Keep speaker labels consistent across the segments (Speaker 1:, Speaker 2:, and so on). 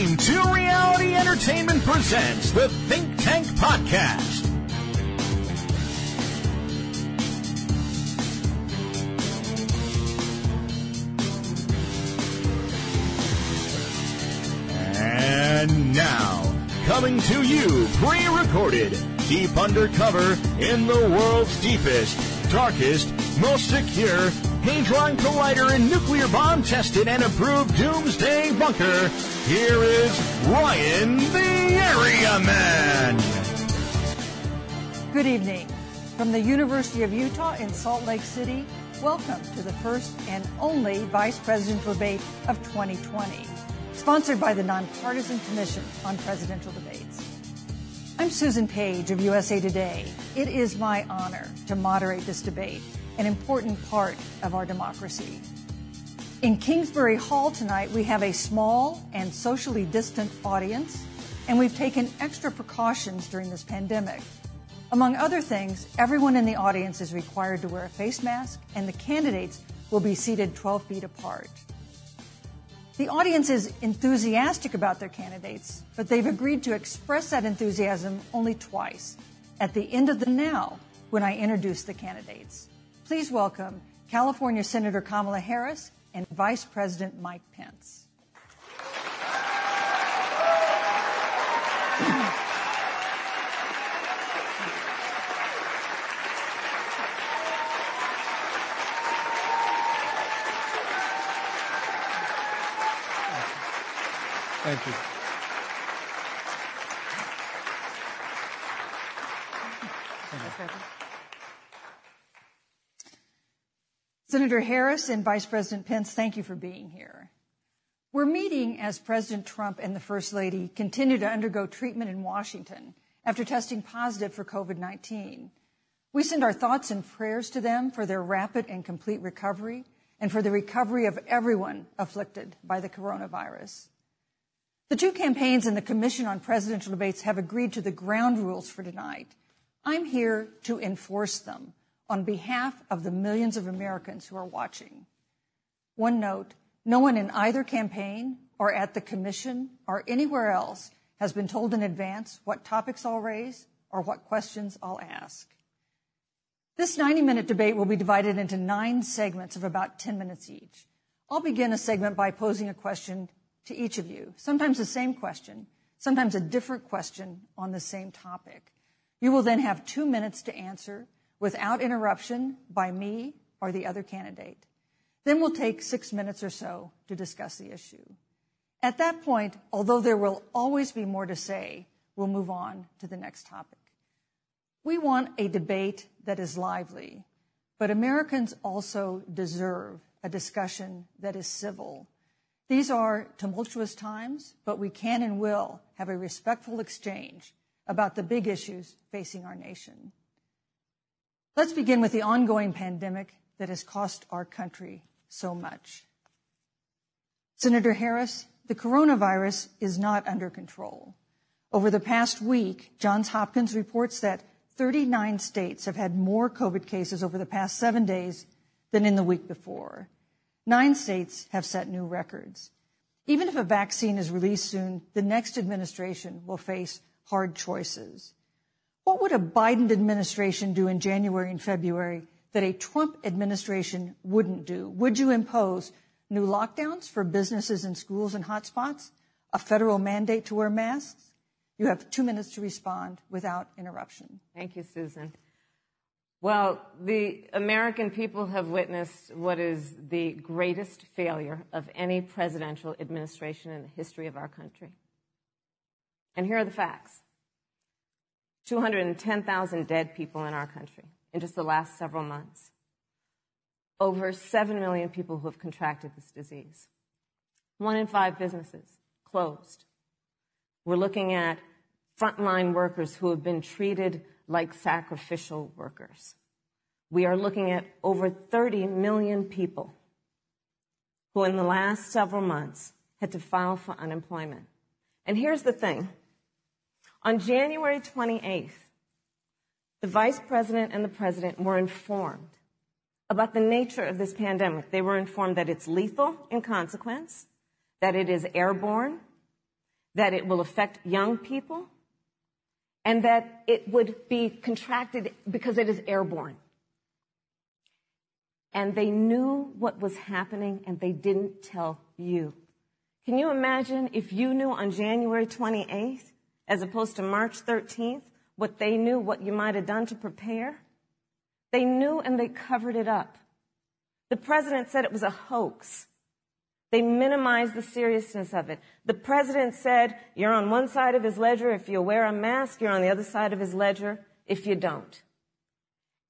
Speaker 1: Dream 2 Reality Entertainment presents the Think Tank Podcast. And now, coming to you pre-recorded, deep undercover in the world's deepest, darkest, most secure Hadron Collider and nuclear bomb tested and approved doomsday bunker. Here is Ryan the Area Man.
Speaker 2: Good evening. From the University of Utah in Salt Lake City, welcome to the first and only Vice Presidential Debate of 2020, sponsored by the Nonpartisan Commission on Presidential Debates. I'm Susan Page of USA Today. It is my honor to moderate this debate an important part of our democracy. In Kingsbury Hall tonight, we have a small and socially distant audience, and we've taken extra precautions during this pandemic. Among other things, everyone in the audience is required to wear a face mask, and the candidates will be seated 12 feet apart. The audience is enthusiastic about their candidates, but they've agreed to express that enthusiasm only twice at the end of the now when I introduce the candidates. Please welcome California Senator Kamala Harris and Vice President Mike Pence.
Speaker 3: Thank you.
Speaker 2: Senator Harris and Vice President Pence, thank you for being here. We're meeting as President Trump and the First Lady continue to undergo treatment in Washington after testing positive for COVID 19. We send our thoughts and prayers to them for their rapid and complete recovery and for the recovery of everyone afflicted by the coronavirus. The two campaigns and the Commission on Presidential Debates have agreed to the ground rules for tonight. I'm here to enforce them on behalf of the millions of Americans who are watching. One note, no one in either campaign or at the commission or anywhere else has been told in advance what topics I'll raise or what questions I'll ask. This 90 minute debate will be divided into nine segments of about 10 minutes each. I'll begin a segment by posing a question to each of you, sometimes the same question, sometimes a different question on the same topic. You will then have two minutes to answer without interruption by me or the other candidate. Then we'll take six minutes or so to discuss the issue. At that point, although there will always be more to say, we'll move on to the next topic. We want a debate that is lively, but Americans also deserve a discussion that is civil. These are tumultuous times, but we can and will have a respectful exchange about the big issues facing our nation. Let's begin with the ongoing pandemic that has cost our country so much. Senator Harris, the coronavirus is not under control. Over the past week, Johns Hopkins reports that 39 states have had more COVID cases over the past seven days than in the week before. Nine states have set new records. Even if a vaccine is released soon, the next administration will face hard choices. What would a Biden administration do in January and February that a Trump administration wouldn't do? Would you impose new lockdowns for businesses and schools and hotspots? A federal mandate to wear masks? You have two minutes to respond without interruption.
Speaker 4: Thank you, Susan. Well, the American people have witnessed what is the greatest failure of any presidential administration in the history of our country. And here are the facts. 210,000 dead people in our country in just the last several months. Over 7 million people who have contracted this disease. One in five businesses closed. We're looking at frontline workers who have been treated like sacrificial workers. We are looking at over 30 million people who in the last several months had to file for unemployment. And here's the thing. On January 28th, the vice president and the president were informed about the nature of this pandemic. They were informed that it's lethal in consequence, that it is airborne, that it will affect young people, and that it would be contracted because it is airborne. And they knew what was happening and they didn't tell you. Can you imagine if you knew on January 28th, as opposed to March 13th, what they knew, what you might have done to prepare? They knew and they covered it up. The president said it was a hoax. They minimized the seriousness of it. The president said, You're on one side of his ledger if you wear a mask, you're on the other side of his ledger if you don't.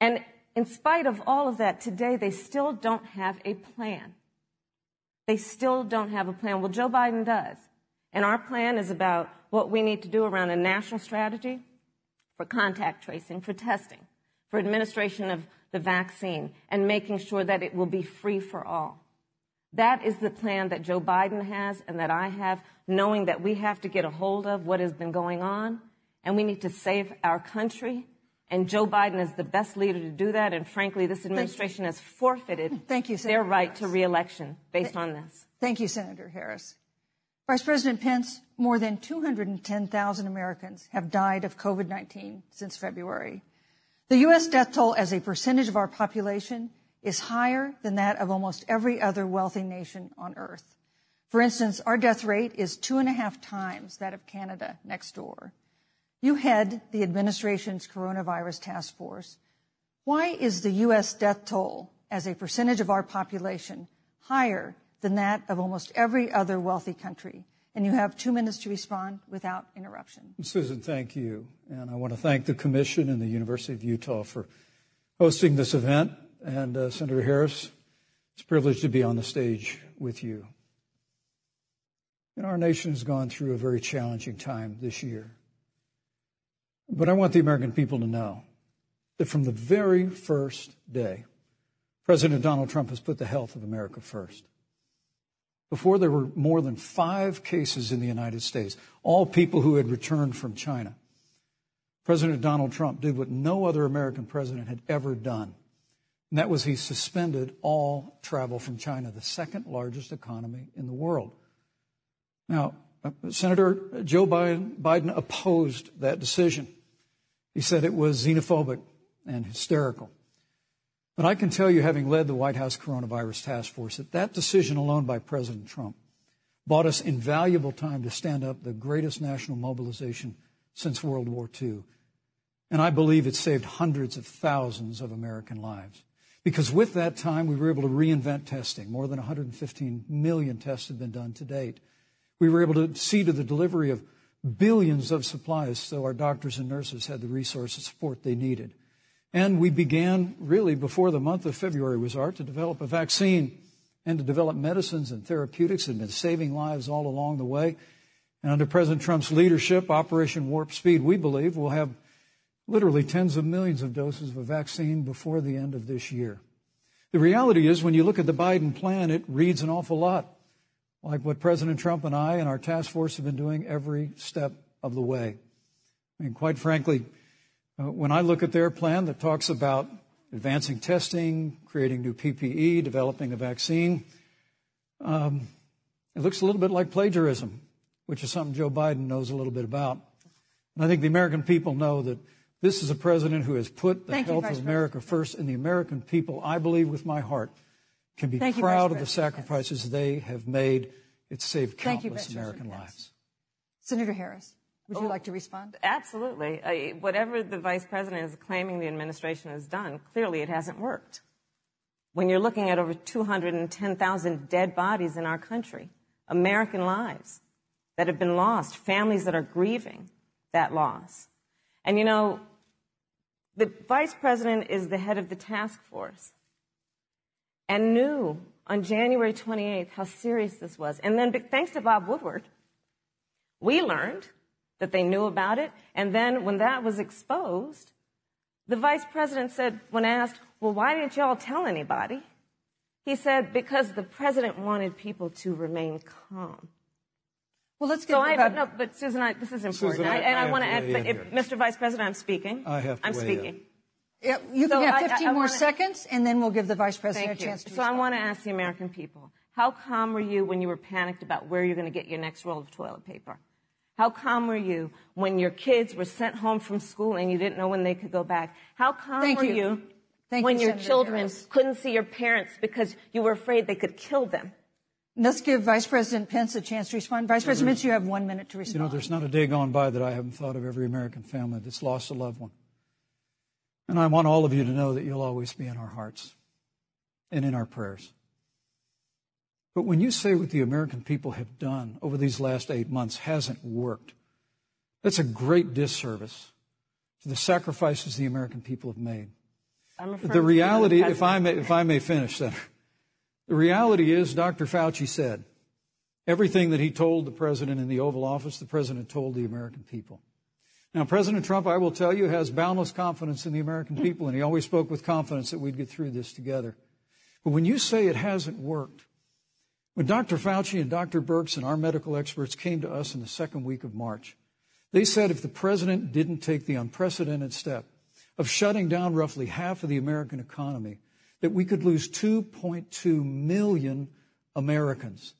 Speaker 4: And in spite of all of that, today they still don't have a plan. They still don't have a plan. Well, Joe Biden does. And our plan is about what we need to do around a national strategy for contact tracing, for testing, for administration of the vaccine, and making sure that it will be free for all. That is the plan that Joe Biden has and that I have, knowing that we have to get a hold of what has been going on and we need to save our country. And Joe Biden is the best leader to do that. And frankly, this administration has forfeited
Speaker 2: Thank you,
Speaker 4: their right
Speaker 2: Harris.
Speaker 4: to reelection based on this.
Speaker 2: Thank you, Senator Harris. Vice President Pence, more than 210,000 Americans have died of COVID 19 since February. The U.S. death toll as a percentage of our population is higher than that of almost every other wealthy nation on earth. For instance, our death rate is two and a half times that of Canada next door. You head the administration's coronavirus task force. Why is the U.S. death toll as a percentage of our population higher than that of almost every other wealthy country? And you have two minutes to respond without interruption.
Speaker 3: Susan, thank you. And I want to thank the Commission and the University of Utah for hosting this event. And uh, Senator Harris, it's a privilege to be on the stage with you. And our nation has gone through a very challenging time this year. But I want the American people to know that from the very first day, President Donald Trump has put the health of America first. Before there were more than five cases in the United States, all people who had returned from China, President Donald Trump did what no other American president had ever done. And that was he suspended all travel from China, the second largest economy in the world. Now, uh, Senator Joe Biden opposed that decision. He said it was xenophobic and hysterical. But I can tell you, having led the White House Coronavirus Task Force, that that decision alone by President Trump bought us invaluable time to stand up the greatest national mobilization since World War II. And I believe it saved hundreds of thousands of American lives. Because with that time, we were able to reinvent testing. More than 115 million tests have been done to date. We were able to see to the delivery of billions of supplies so our doctors and nurses had the resource and support they needed. And we began really before the month of February was art to develop a vaccine and to develop medicines and therapeutics that have been saving lives all along the way. And under President Trump's leadership, Operation Warp Speed, we believe will have literally tens of millions of doses of a vaccine before the end of this year. The reality is, when you look at the Biden plan, it reads an awful lot like what President Trump and I and our task force have been doing every step of the way. I mean, quite frankly, when I look at their plan that talks about advancing testing, creating new PPE, developing a vaccine, um, it looks a little bit like plagiarism, which is something Joe Biden knows a little bit about. And I think the American people know that this is a president who has put the
Speaker 2: Thank
Speaker 3: health of America
Speaker 2: President.
Speaker 3: first, and the American people, I believe with my heart, can be
Speaker 2: Thank
Speaker 3: proud of the sacrifices they have made. It's saved
Speaker 2: Thank you,
Speaker 3: countless American lives.
Speaker 2: Senator Harris, would
Speaker 4: Oh.
Speaker 2: you like to respond?
Speaker 4: Absolutely. Uh, whatever the vice president is claiming the administration has done, clearly it hasn't worked. When you're looking at over 210,000 dead bodies in our country, American lives that have been lost, families that are grieving that loss. And you know, the vice president is the head of the task force and knew on January 28th how serious this was. And then, thanks to Bob Woodward, we learned that they knew about it. And then when that was exposed, the vice president said, when asked, well, why didn't y'all tell anybody? He said, because the president wanted people to remain calm.
Speaker 2: Well, let's get
Speaker 4: So I,
Speaker 2: about-
Speaker 4: but no, but Susan, I, this is important.
Speaker 3: Susan, I-
Speaker 4: and
Speaker 3: I
Speaker 4: I, want
Speaker 3: to
Speaker 4: to add, but if. Mr. Vice President, I'm speaking.
Speaker 3: I have to
Speaker 4: I'm speaking.
Speaker 2: Yeah, you
Speaker 4: So
Speaker 2: can have
Speaker 4: I- I-
Speaker 2: 15
Speaker 4: I
Speaker 2: more
Speaker 4: wanna-
Speaker 2: seconds, and then we'll give the vice president a
Speaker 4: you.
Speaker 2: chance to
Speaker 4: So I want to ask the American people, how calm were you when you were panicked about where you're going to get your next roll of toilet paper? How calm were you when your kids were sent home from school and you didn't know when they could go back? How calm
Speaker 2: Thank
Speaker 4: were
Speaker 2: you.
Speaker 4: you,
Speaker 2: Thank
Speaker 4: when
Speaker 2: you,
Speaker 4: your
Speaker 2: Senator
Speaker 4: children
Speaker 2: Harris.
Speaker 4: couldn't see your parents because you were afraid they could kill them?
Speaker 2: Let's give Vice President Pence a chance to respond. Vice President Pence, you have one minute to respond.
Speaker 3: You know, there's not a day gone by that I haven't thought of every American family that's lost a loved one. And I want all of you to know that you'll always be in our hearts and in our prayers. But when you say what the American people have done over these last eight months hasn't worked, that's a great disservice to the sacrifices the American people have made. The reality, if I may, if I may finish, Senator, the reality is Dr. Fauci said everything that he told the president in the Oval Office, the president told the American people. Now, President Trump, I will tell you, has boundless confidence in the American people, and he always spoke with confidence that we'd get through this together. But when you say it hasn't worked, when Dr. Fauci and Dr. Birx and our medical experts came to us in the second week of March, they said if the president didn't take the unprecedented step of shutting down roughly half of the American economy, that we could lose 2.2 million Americans.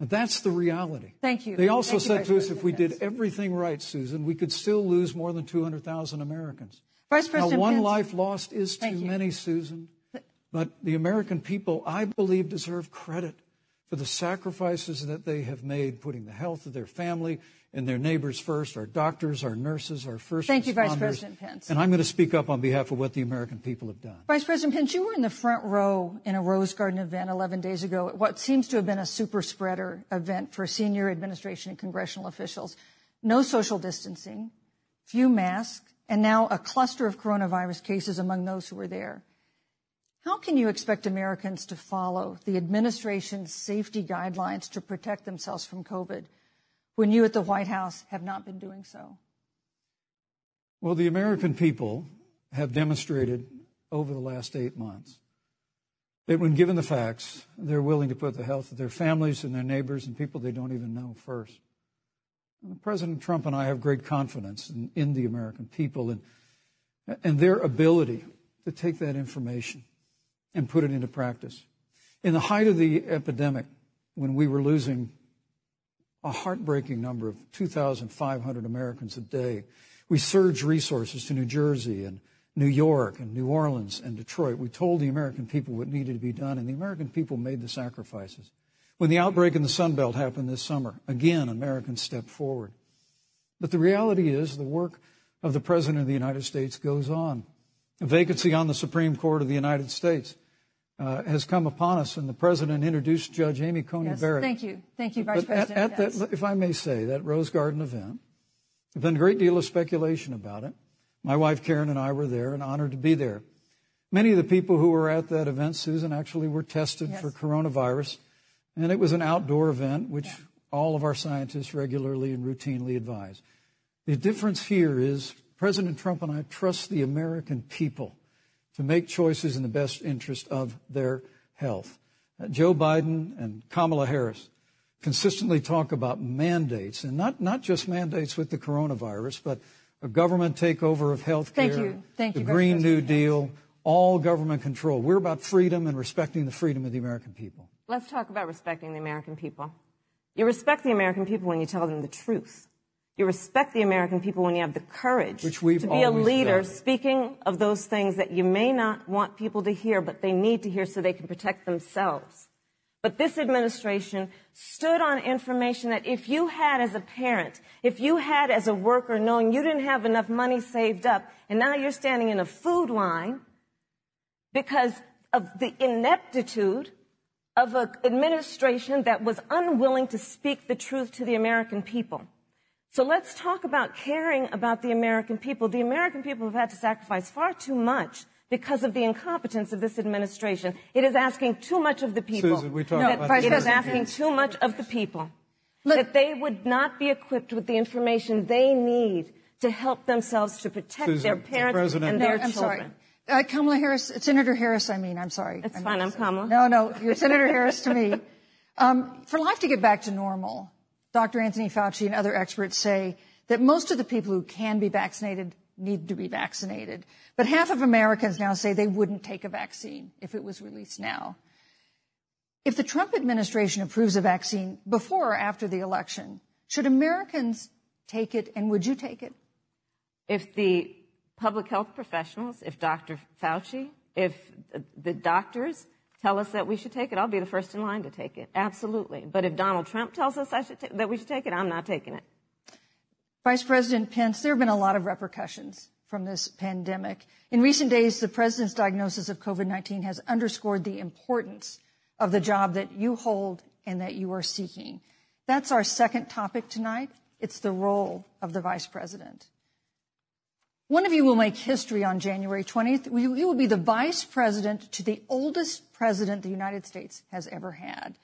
Speaker 3: And that's the reality.
Speaker 2: Thank you.
Speaker 3: They also
Speaker 2: Thank
Speaker 3: said to us if we did everything right, Susan, we could still lose more than 200,000 Americans.
Speaker 2: Vice President Now,
Speaker 3: one
Speaker 2: Pence.
Speaker 3: life lost is too many, Susan. But the American people, I believe, deserve credit for the sacrifices that they have made, putting the health of their family and their neighbors first, our doctors, our nurses, our first
Speaker 2: Thank you, Vice. President Pence.
Speaker 3: And I'm going to speak up on behalf of what the American people have done.
Speaker 2: Vice President Pence, you were in the front row in a Rose Garden event 11 days ago at what seems to have been a super spreader event for senior administration and congressional officials. No social distancing, few masks, and now a cluster of coronavirus cases among those who were there. How can you expect Americans to follow the administration's safety guidelines to protect themselves from COVID when you at the White House have not been doing so?
Speaker 3: Well, the American people have demonstrated over the last eight months that when given the facts, they're willing to put the health of their families and their neighbors and people they don't even know first. President Trump and I have great confidence in, in the American people and, and their ability to take that information and put it into practice. In the height of the epidemic, when we were losing a heartbreaking number of 2,500 Americans a day. We surged resources to New Jersey and New York and New Orleans and Detroit. We told the American people what needed to be done, and the American people made the sacrifices. When the outbreak in the Sun Belt happened this summer, again, Americans stepped forward. But the reality is the work of the President of the United States goes on. A vacancy on the Supreme Court of the United States uh, has come upon us, and the President introduced Judge Amy Coney
Speaker 2: Yes,
Speaker 3: Barrett.
Speaker 2: thank you. Thank you, Vice
Speaker 3: But
Speaker 2: President
Speaker 3: at
Speaker 2: Pence.
Speaker 3: that, if I may say, that Rose Garden event, there's been a great deal of speculation about it. My wife Karen and I were there and honored to be there. Many of the people who were at that event, Susan, actually were tested
Speaker 2: Yes.
Speaker 3: for coronavirus. And it was an outdoor event, which all of our scientists regularly and routinely advise. The difference here is President Trump and I trust the American people to make choices in the best interest of their health. Uh, Joe Biden and Kamala Harris consistently talk about mandates, and not, not just mandates with the coronavirus, but a government takeover of health care,
Speaker 2: Thank you. Thank
Speaker 3: the
Speaker 2: you, Vice
Speaker 3: Green New
Speaker 2: President
Speaker 3: Deal, all government control. We're about freedom and respecting the freedom of the American people.
Speaker 4: Let's talk about respecting the American people. You respect the American people when you tell them the truth. You respect the American people when you have the courage
Speaker 3: Which we've
Speaker 4: to be a leader
Speaker 3: done.
Speaker 4: speaking of those things that you may not want people to hear, but they need to hear so they can protect themselves. But this administration stood on information that if you had as a parent, if you had as a worker knowing you didn't have enough money saved up, and now you're standing in a food line because of the ineptitude of an administration that was unwilling to speak the truth to the American people. So let's talk about caring about the American people. The American people have had to sacrifice far too much because of the incompetence of this administration. It is asking too much of the people.
Speaker 3: Susan, we talked
Speaker 2: No,
Speaker 3: about
Speaker 2: Vice
Speaker 4: It
Speaker 3: this.
Speaker 4: asking too much of the people.
Speaker 2: Look-
Speaker 4: that they would not be equipped with the information they need to help themselves to protect
Speaker 3: Susan,
Speaker 4: their parents
Speaker 3: President-
Speaker 4: and
Speaker 2: No,
Speaker 4: their
Speaker 2: I'm
Speaker 4: children.
Speaker 2: sorry. Uh, Kamala Harris, Senator Harris, I mean, I'm sorry.
Speaker 4: It's
Speaker 2: I
Speaker 4: fine,
Speaker 2: meant
Speaker 4: I'm
Speaker 2: to
Speaker 4: Kamala.
Speaker 2: No, no, you're Senator Harris to me. Um, for life to get back to normal, Dr. Anthony Fauci and other experts say that most of the people who can be vaccinated need to be vaccinated. But half of Americans now say they wouldn't take a vaccine if it was released now. If the Trump administration approves a vaccine before or after the election, should Americans take it, and would you take it?
Speaker 4: If the public health professionals, if Dr. Fauci, if the doctors tell us that we should take it, I'll be the first in line to take it. Absolutely. But if Donald Trump tells us that we should take it, I'm not taking it.
Speaker 2: Vice President Pence, there have been a lot of repercussions from this pandemic. In recent days, the president's diagnosis of COVID 19 has underscored the importance of the job that you hold and that you are seeking. That's our second topic tonight. It's the role of the vice president. One of you will make history on January 20th. You will be the vice president to the oldest president the United States has ever had.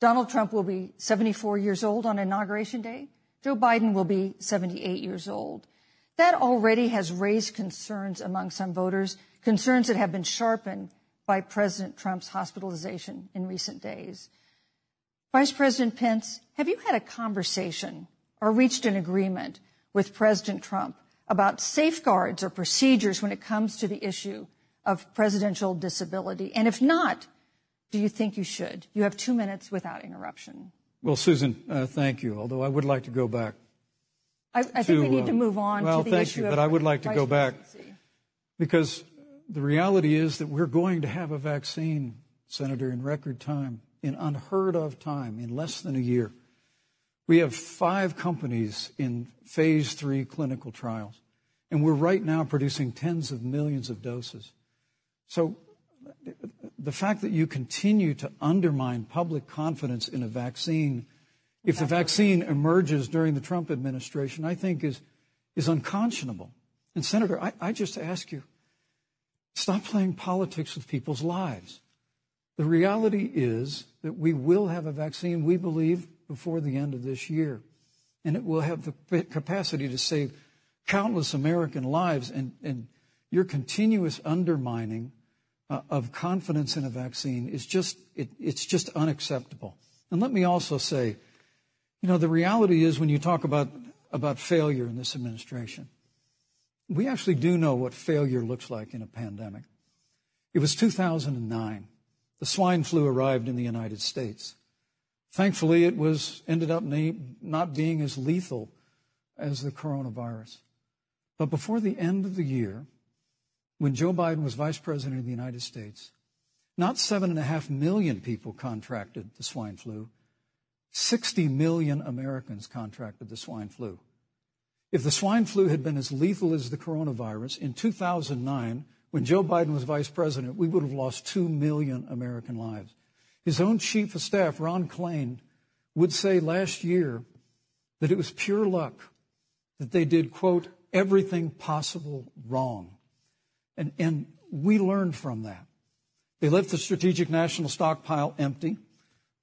Speaker 2: Donald Trump will be 74 years old on Inauguration Day. Joe Biden will be 78 years old. That already has raised concerns among some voters, concerns that have been sharpened by President Trump's hospitalization in recent days. Vice President Pence, have you had a conversation or reached an agreement with President Trump about safeguards or procedures when it comes to the issue of presidential disability? And if not, do you think you should? You have two minutes without interruption.
Speaker 3: Well, Susan, uh, thank you. Although I would like to go back.
Speaker 2: I, I think we need to uh, move on
Speaker 3: well,
Speaker 2: to the
Speaker 3: thank
Speaker 2: issue
Speaker 3: you,
Speaker 2: of
Speaker 3: but I would like to go back because the reality is that we're going to have a vaccine, Senator, in record time, in unheard of time, in less than a year. We have five companies in phase three clinical trials, and we're right now producing tens of millions of doses. So the fact that you continue to undermine public confidence in a vaccine, if the vaccine emerges during the Trump administration, I think is, is unconscionable. And Senator, I, I just ask you, stop playing politics with people's lives. The reality is that we will have a vaccine, we believe, before the end of this year. And it will have the capacity to save countless American lives. And, and your continuous undermining uh, of confidence in a vaccine is just, it, it's just unacceptable. And let me also say, you know, the reality is when you talk about, about failure in this administration, we actually do know what failure looks like in a pandemic. It was 2009. The swine flu arrived in the United States. Thankfully, it was ended up not being as lethal as the coronavirus. But before the end of the year, when Joe Biden was vice president of the United States, not seven and a half million people contracted the swine flu. 60 million Americans contracted the swine flu. If the swine flu had been as lethal as the coronavirus in 2009, when Joe Biden was vice president, we would have lost 2 million American lives. His own chief of staff, Ron Klain, would say last year that it was pure luck that they did, quote, everything possible wrong. And, and we learned from that. They left the strategic national stockpile empty.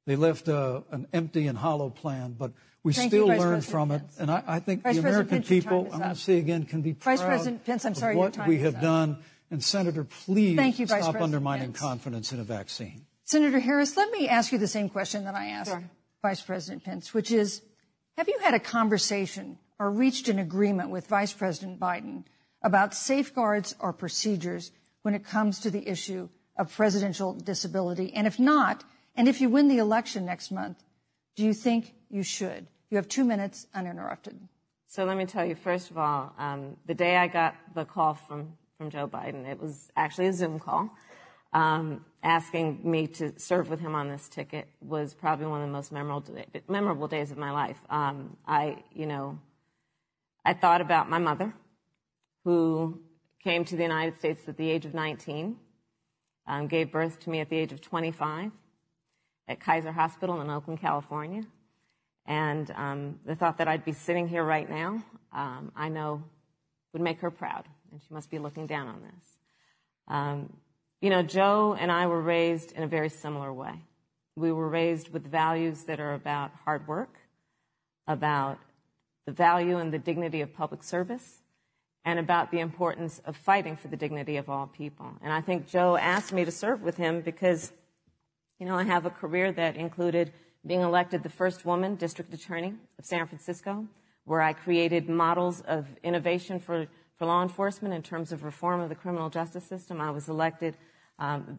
Speaker 3: They left uh, an empty and hollow plan, but we
Speaker 2: Thank
Speaker 3: still
Speaker 2: you,
Speaker 3: learned from it. And I, I think
Speaker 2: Vice
Speaker 3: the American
Speaker 2: Pence,
Speaker 3: people, I'm going to say again, can be proud
Speaker 2: Vice President Pence, I'm sorry,
Speaker 3: of what we have done. And Senator, please
Speaker 2: Thank you,
Speaker 3: stop undermining
Speaker 2: Pence.
Speaker 3: confidence in a vaccine.
Speaker 2: Senator Harris, let me ask you the same question that I asked
Speaker 4: sure.
Speaker 2: Vice President Pence, which is, have you had a conversation or reached an agreement with Vice President Biden about safeguards or procedures when it comes to the issue of presidential disability? And if not, and if you win the election next month, do you think you should? You have two minutes uninterrupted.
Speaker 4: So let me tell you, first of all, um, the day I got the call from, from Joe Biden, it was actually a Zoom call, um, asking me to serve with him on this ticket was probably one of the most memorable, memorable days of my life. Um, I, you know, I thought about my mother, who came to the United States at the age of 19, um, gave birth to me at the age of 25 at Kaiser Hospital in Oakland, California. And um, the thought that I'd be sitting here right now, um, I know would make her proud, and she must be looking down on this. You know, Joe and I were raised in a very similar way. We were raised with values that are about hard work, about the value and the dignity of public service, and about the importance of fighting for the dignity of all people. And I think Joe asked me to serve with him because, you know, I have a career that included being elected the first woman district attorney of San Francisco, where I created models of innovation for, for law enforcement in terms of reform of the criminal justice system. I was elected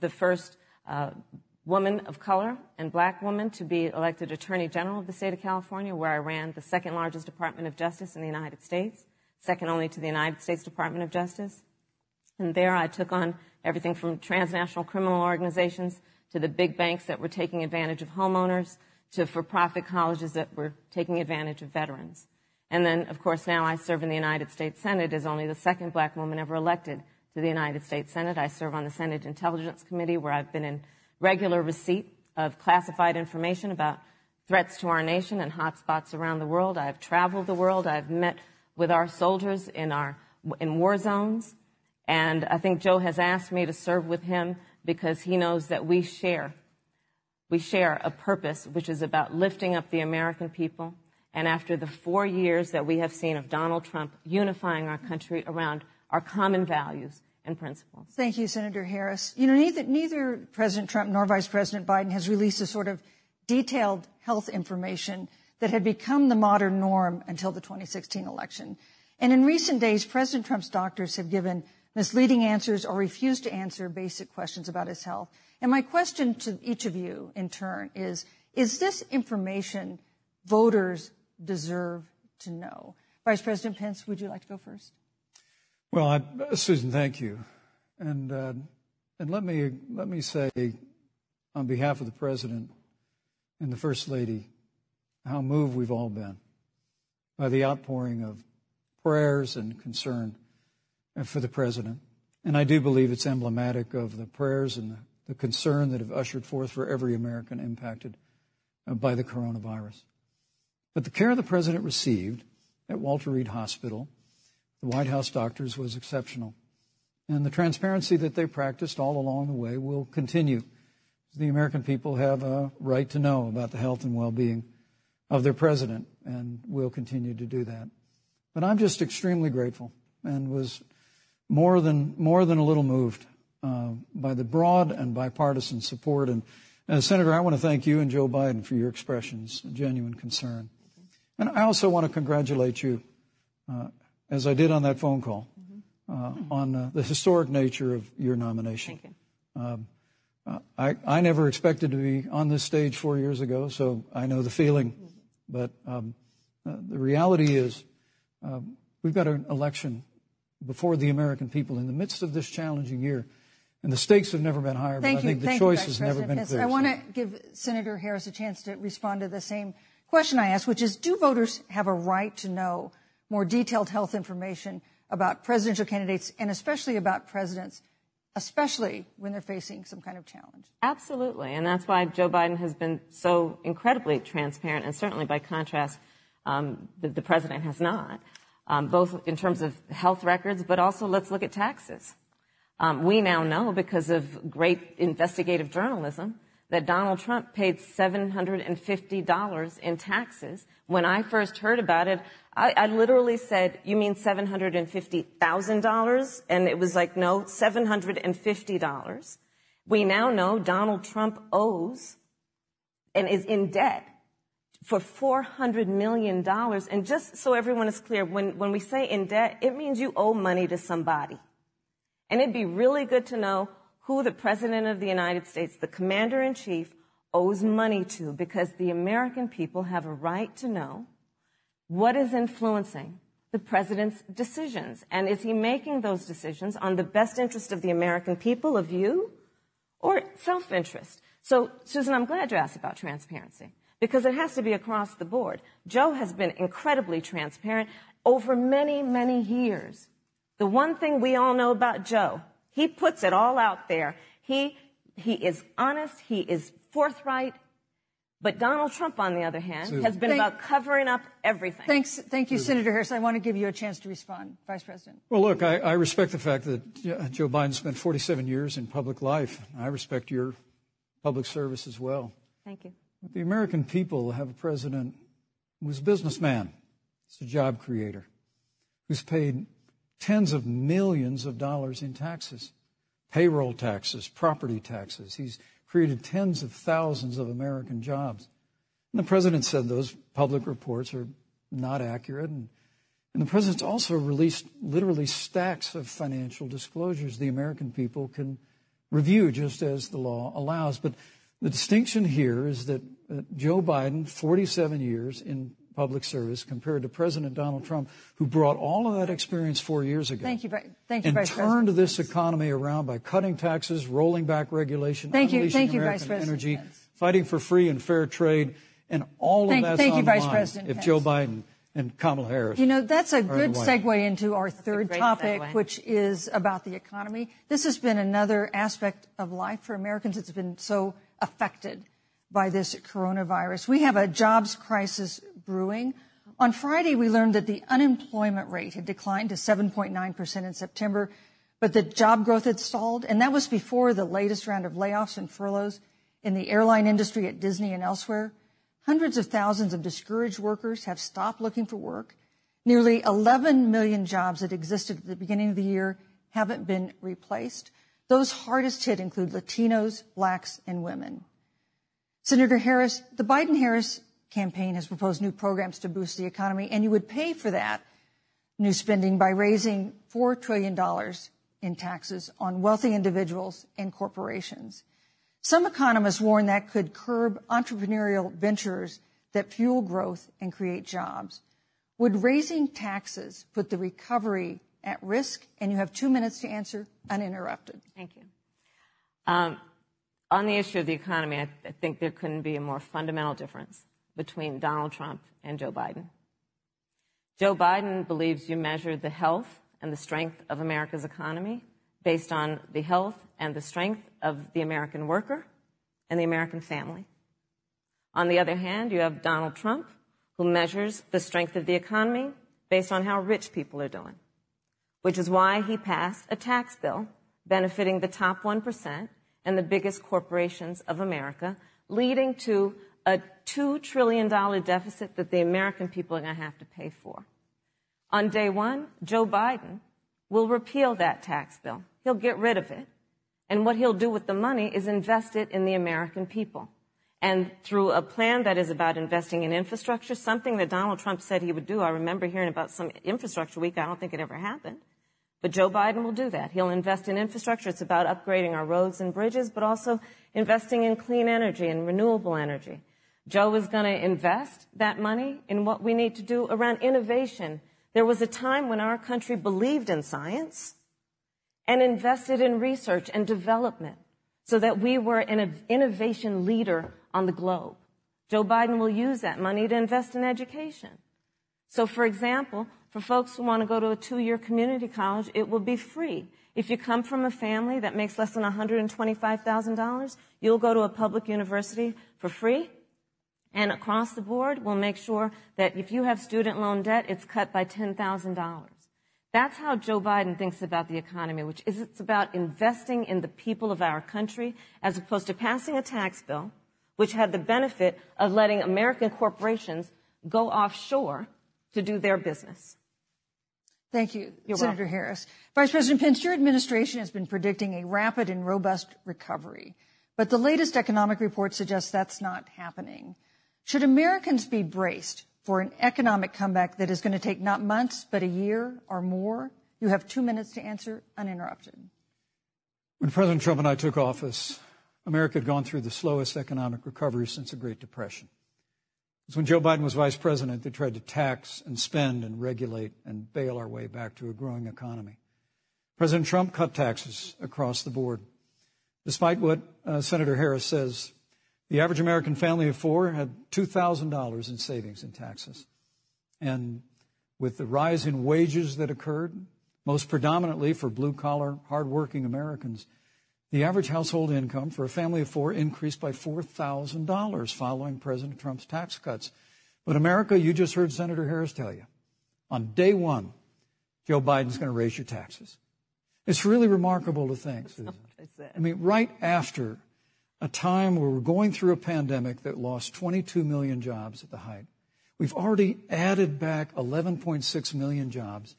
Speaker 4: the first uh, woman of color and black woman to be elected Attorney General of the state of California, where I ran the second largest Department of Justice in the United States, second only to the United States Department of Justice. And there I took on everything from transnational criminal organizations to the big banks that were taking advantage of homeowners to for-profit colleges that were taking advantage of veterans. And then, of course, now I serve in the United States Senate as only the second black woman ever elected to the United States Senate. I serve on the Senate Intelligence Committee where I've been in regular receipt of classified information about threats to our nation and hotspots around the world. I've traveled the world. I've met with our soldiers in our in war zones. And I think Joe has asked me to serve with him because he knows that we share we share a purpose which is about lifting up the American people. And after the four years that we have seen of Donald Trump unifying our country around our common values, and principles.
Speaker 2: Thank you, Senator Harris. You know, neither, neither President Trump nor Vice President Biden has released a sort of detailed health information that had become the modern norm until the 2016 election. And in recent days, President Trump's doctors have given misleading answers or refused to answer basic questions about his health. And my question to each of you in turn is, is this information voters deserve to know? Vice President Pence, would you like to go first?
Speaker 3: Well, I, Susan, thank you. And, uh, and let me, let me say on behalf of the President and the First Lady, how moved we've all been by the outpouring of prayers and concern for the President. And I do believe it's emblematic of the prayers and the, the concern that have ushered forth for every American impacted uh, by the coronavirus. But the care the President received at Walter Reed Hospital the White House doctors was exceptional. And the transparency that they practiced all along the way will continue. The American people have a right to know about the health and well being of their president, and will continue to do that. But I'm just extremely grateful and was more than, more than a little moved uh, by the broad and bipartisan support. And uh, Senator, I want to thank you and Joe Biden for your expressions, of genuine concern. And I also want to congratulate you uh, as I did on that phone call, uh, on uh, the historic nature of your nomination.
Speaker 4: Thank you. Um,
Speaker 3: I, I never expected to be on this stage four years ago, so I know the feeling. But um, uh, the reality is, um, we've got an election before the American people in the midst of this challenging year. And the stakes have never been higher,
Speaker 2: Thank
Speaker 3: but I think the
Speaker 2: Thank
Speaker 3: choice
Speaker 2: you,
Speaker 3: has never been clear.
Speaker 2: I want to give Senator Harris a chance to respond to the same question I asked, which is do voters have a right to know more detailed health information about presidential candidates and especially about presidents, especially when they're facing some kind of challenge.
Speaker 4: Absolutely. And that's why Joe Biden has been so incredibly transparent, and certainly by contrast, um, the, the, president has not, um, both in terms of health records, but also let's look at taxes. Um, we now know because of great investigative journalism that Donald Trump paid $750 in taxes. When I first heard about it, I, I literally said, you mean $750,000? And it was like, no, $750. We now know Donald Trump owes and is in debt for $400 million. And just so everyone is clear, when, when we say in debt, it means you owe money to somebody. And it'd be really good to know who the President of the United States, the Commander in Chief, owes money to because the American people have a right to know what is influencing the President's decisions. And is he making those decisions on the best interest of the American people, of you, or self interest? So, Susan, I'm glad you asked about transparency because it has to be across the board. Joe has been incredibly transparent over many, many years. The one thing we all know about Joe he puts it all out there. He, he is honest. He is forthright. But Donald Trump, on the other hand, so, has been thank, about covering up everything.
Speaker 2: Thanks, thank you, Senator Harris. I want to give you a chance to respond, Vice President.
Speaker 3: Well, look, I, I respect the fact that uh, Joe Biden spent 47 years in public life. I respect your public service as well.
Speaker 4: Thank you.
Speaker 3: The American people have a president who's a businessman, he's a job creator, who's paid tens of millions of dollars in taxes, payroll taxes, property taxes. He's created tens of thousands of American jobs. And the president said those public reports are not accurate. And, and the president's also released literally stacks of financial disclosures the American people can review just as the law allows. But The distinction here is that Joe Biden, 47 years in public service, compared to President Donald Trump, who brought all of that experience four years ago.
Speaker 2: Thank you, thank you,
Speaker 3: and
Speaker 2: Vice
Speaker 3: turned
Speaker 2: President.
Speaker 3: this economy around by cutting taxes, rolling back regulation,
Speaker 2: thank you, thank
Speaker 3: you,
Speaker 2: Vice
Speaker 3: President energy,
Speaker 2: Pence.
Speaker 3: fighting for free and fair trade, and all
Speaker 2: thank,
Speaker 3: of that's
Speaker 2: thank
Speaker 3: on
Speaker 2: you,
Speaker 3: the
Speaker 2: Vice
Speaker 3: line
Speaker 2: President
Speaker 3: if
Speaker 2: Pence.
Speaker 3: Joe Biden and Kamala Harris.
Speaker 2: You know, that's a good segue into our third topic,
Speaker 4: segue.
Speaker 2: which is about the economy. This has been another aspect of life for Americans It's been so affected by this coronavirus. We have a jobs crisis brewing. On Friday, we learned that the unemployment rate had declined to 7.9% in September, but the job growth had stalled, and that was before the latest round of layoffs and furloughs in the airline industry at Disney and elsewhere. Hundreds of thousands of discouraged workers have stopped looking for work. Nearly 11 million jobs that existed at the beginning of the year haven't been replaced. Those hardest hit include Latinos, blacks, and women. Senator Harris, the Biden Harris campaign has proposed new programs to boost the economy, and you would pay for that new spending by raising $4 trillion in taxes on wealthy individuals and corporations. Some economists warn that could curb entrepreneurial ventures that fuel growth and create jobs. Would raising taxes put the recovery at risk? And you have two minutes to answer uninterrupted.
Speaker 4: Thank you. Um, on the issue of the economy, I, think there couldn't be a more fundamental difference between Donald Trump and Joe Biden. Joe Biden believes you measure the health and the strength of America's economy based on the health and the strength of the American worker and the American family. On the other hand, you have Donald Trump, who measures the strength of the economy based on how rich people are doing, which is why he passed a tax bill benefiting the top 1% and the biggest corporations of America, leading to a $2 trillion deficit that the American people are going to have to pay for. On day one, Joe Biden will repeal that tax bill. He'll get rid of it. And what he'll do with the money is invest it in the American people. And through a plan that is about investing in infrastructure, something that Donald Trump said he would do. I remember hearing about some infrastructure week. I don't think it ever happened. But Joe Biden will do that. He'll invest in infrastructure. It's about upgrading our roads and bridges, but also investing in clean energy and renewable energy. Joe is going to invest that money in what we need to do around innovation. There was a time when our country believed in science and invested in research and development so that we were an innovation leader on the globe. Joe Biden will use that money to invest in education. So, for example, for folks who want to go to a two-year community college, it will be free. If you come from a family that makes less than $125,000, you'll go to a public university for free. And across the board, we'll make sure that if you have student loan debt, it's cut by $10,000. That's how Joe Biden thinks about the economy, which is it's about investing in the people of our country as opposed to passing a tax bill, which had the benefit of letting American corporations go offshore to do their business.
Speaker 2: Thank you,
Speaker 4: You're
Speaker 2: Senator
Speaker 4: welcome.
Speaker 2: Harris. Vice President Pence, your administration has been predicting a rapid and robust recovery, but the latest economic report suggests that's not happening. Should Americans be braced for an economic comeback that is going to take not months, but a year or more? You have two minutes to answer uninterrupted.
Speaker 3: When President Trump and I took office, America had gone through the slowest economic recovery since the Great Depression. Because when Joe Biden was vice president, they tried to tax and spend and regulate and bail our way back to a growing economy. President Trump cut taxes across the board. Despite what uh, Senator Harris says, the average American family of four had $2,000 in savings in taxes. And with the rise in wages that occurred, most predominantly for blue collar, hardworking Americans, the average household income for a family of four increased by $4,000 following President Trump's tax cuts. But America, you just heard Senator Harris tell you, on day one, Joe Biden's going to raise your taxes. It's really remarkable to think. Susan. I mean, right after a time where we're going through a pandemic that lost 22 million jobs at the height, we've already added back 11.6 million jobs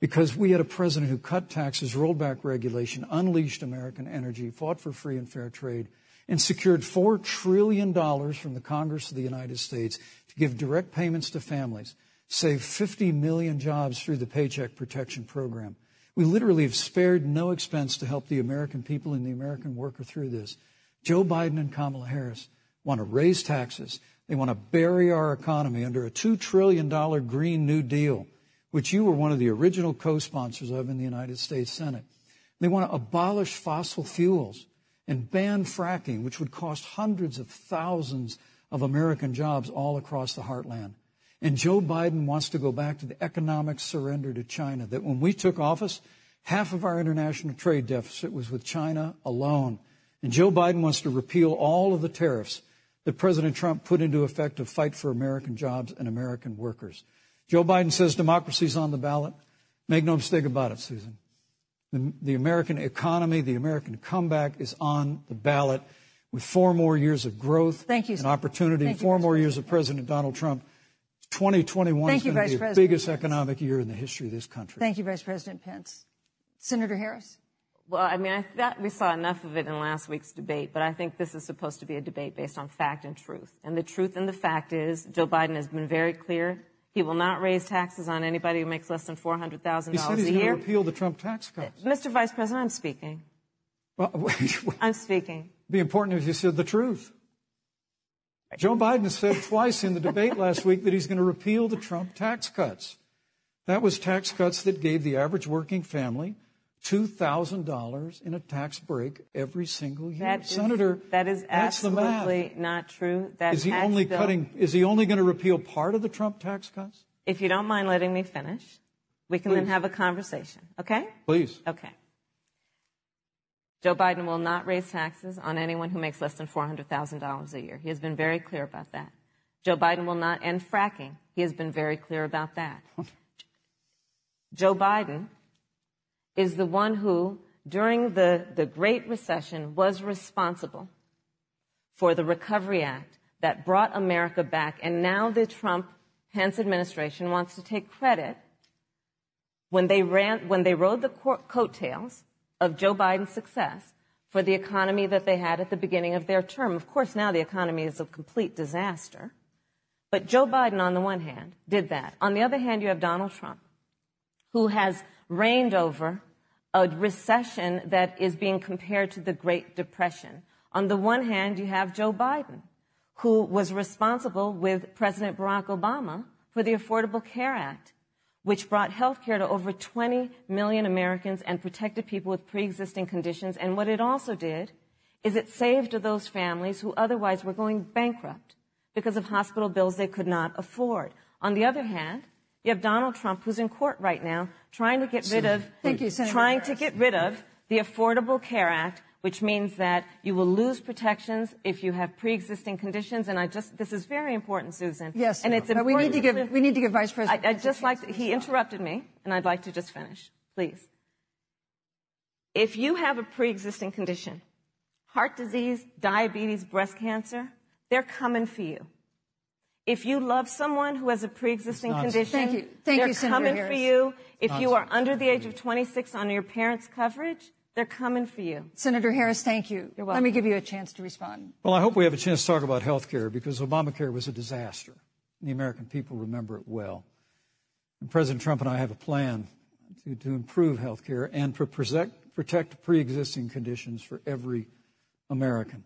Speaker 3: because we had a president who cut taxes, rolled back regulation, unleashed American energy, fought for free and fair trade, and secured $4 trillion from the Congress of the United States to give direct payments to families, save 50 million jobs through the Paycheck Protection Program. We literally have spared no expense to help the American people and the American worker through this. Joe Biden and Kamala Harris want to raise taxes. They want to bury our economy under a $2 trillion Green New Deal, which you were one of the original co sponsors of in the United States Senate. They want to abolish fossil fuels and ban fracking, which would cost hundreds of thousands of American jobs all across the heartland. And Joe Biden wants to go back to the economic surrender to China that when we took office, half of our international trade deficit was with China alone. And Joe Biden wants to repeal all of the tariffs that President Trump put into effect to fight for American jobs and American workers. Joe Biden says democracy's on the ballot. Make no mistake about it, Susan. The, the American economy, the American comeback is on the ballot with four more years of growth
Speaker 2: Thank you,
Speaker 3: and opportunity,
Speaker 2: Thank
Speaker 3: four
Speaker 2: Vice
Speaker 3: more years of President Donald Trump. 2021
Speaker 2: Thank
Speaker 3: is
Speaker 2: you,
Speaker 3: going to
Speaker 2: Vice
Speaker 3: be the
Speaker 2: President.
Speaker 3: biggest economic year in the history of this country.
Speaker 2: Thank you, Vice President Pence. Senator Harris.
Speaker 4: Well, I mean, I thought we saw enough of it in last week's debate, but I think this is supposed to be a debate based on fact and truth. And the truth and the fact is, Joe Biden has been very clear. He will not raise taxes on anybody who makes less than $400,000 a year.
Speaker 3: He said he's going to repeal the Trump tax cuts.
Speaker 4: Uh, Mr. Vice President, I'm speaking.
Speaker 3: Well,
Speaker 4: I'm speaking.
Speaker 3: It'd be important if you said the truth. Joe Biden said twice in the debate last week that he's going to repeal the Trump tax cuts. That was tax cuts that gave the average working family $2,000 in a tax break every single year.
Speaker 4: That is,
Speaker 3: Senator,
Speaker 4: that is
Speaker 3: that's the
Speaker 4: absolutely not true. That
Speaker 3: Is he only
Speaker 4: bill-
Speaker 3: cutting, is he only going to repeal part of the Trump tax cuts?
Speaker 4: If you don't mind letting me finish, we can then have a conversation. Okay?
Speaker 3: Please.
Speaker 4: Okay. Joe Biden will not raise taxes on anyone who makes less than $400,000 a year. He has been very clear about that. Joe Biden will not end fracking. He has been very clear about that. Joe Biden is the one who, during the, the Great Recession, was responsible for the Recovery Act that brought America back. And now the Trump Pence administration wants to take credit when they ran, when they rode the co- coattails of Joe Biden's success for the economy that they had at the beginning of their term. Of course, now the economy is a complete disaster. But Joe Biden, on the one hand, did that. On the other hand, you have Donald Trump, who has reigned over a recession that is being compared to the Great Depression. On the one hand, you have Joe Biden, who was responsible with President Barack Obama for the Affordable Care Act, which brought health care to over 20 million Americans and protected people with pre-existing conditions. And what it also did is it saved those families who otherwise were going bankrupt because of hospital bills they could not afford. On the other hand, you have Donald Trump, who's in court right now, trying to get rid of,
Speaker 2: you,
Speaker 4: trying to get rid of the Affordable Care Act, which means that you will lose protections if you have pre-existing conditions. And I just, this is very important, Susan.
Speaker 2: Yes,
Speaker 4: and it's
Speaker 2: but we need to give we need to give Vice President.
Speaker 4: I, I'd just like to he interrupted me, and I'd like to just finish, please. If you have a pre-existing condition, heart disease, diabetes, breast cancer, they're coming for you. If you love someone who has a pre-existing
Speaker 3: It's nonsense.
Speaker 4: condition,
Speaker 2: Thank you. Thank
Speaker 4: they're
Speaker 2: you,
Speaker 4: coming
Speaker 2: Harris.
Speaker 4: for you. If you are under the age of 26 on your parents' coverage, they're coming for you.
Speaker 2: Senator Harris, thank you.
Speaker 4: You're welcome.
Speaker 2: Let me give you a chance to respond.
Speaker 3: Well, I hope we have a chance to talk about health care because Obamacare was a disaster. The American people remember it well. And President Trump and I have a plan to, to improve health care and to protect, protect pre existing conditions for every American.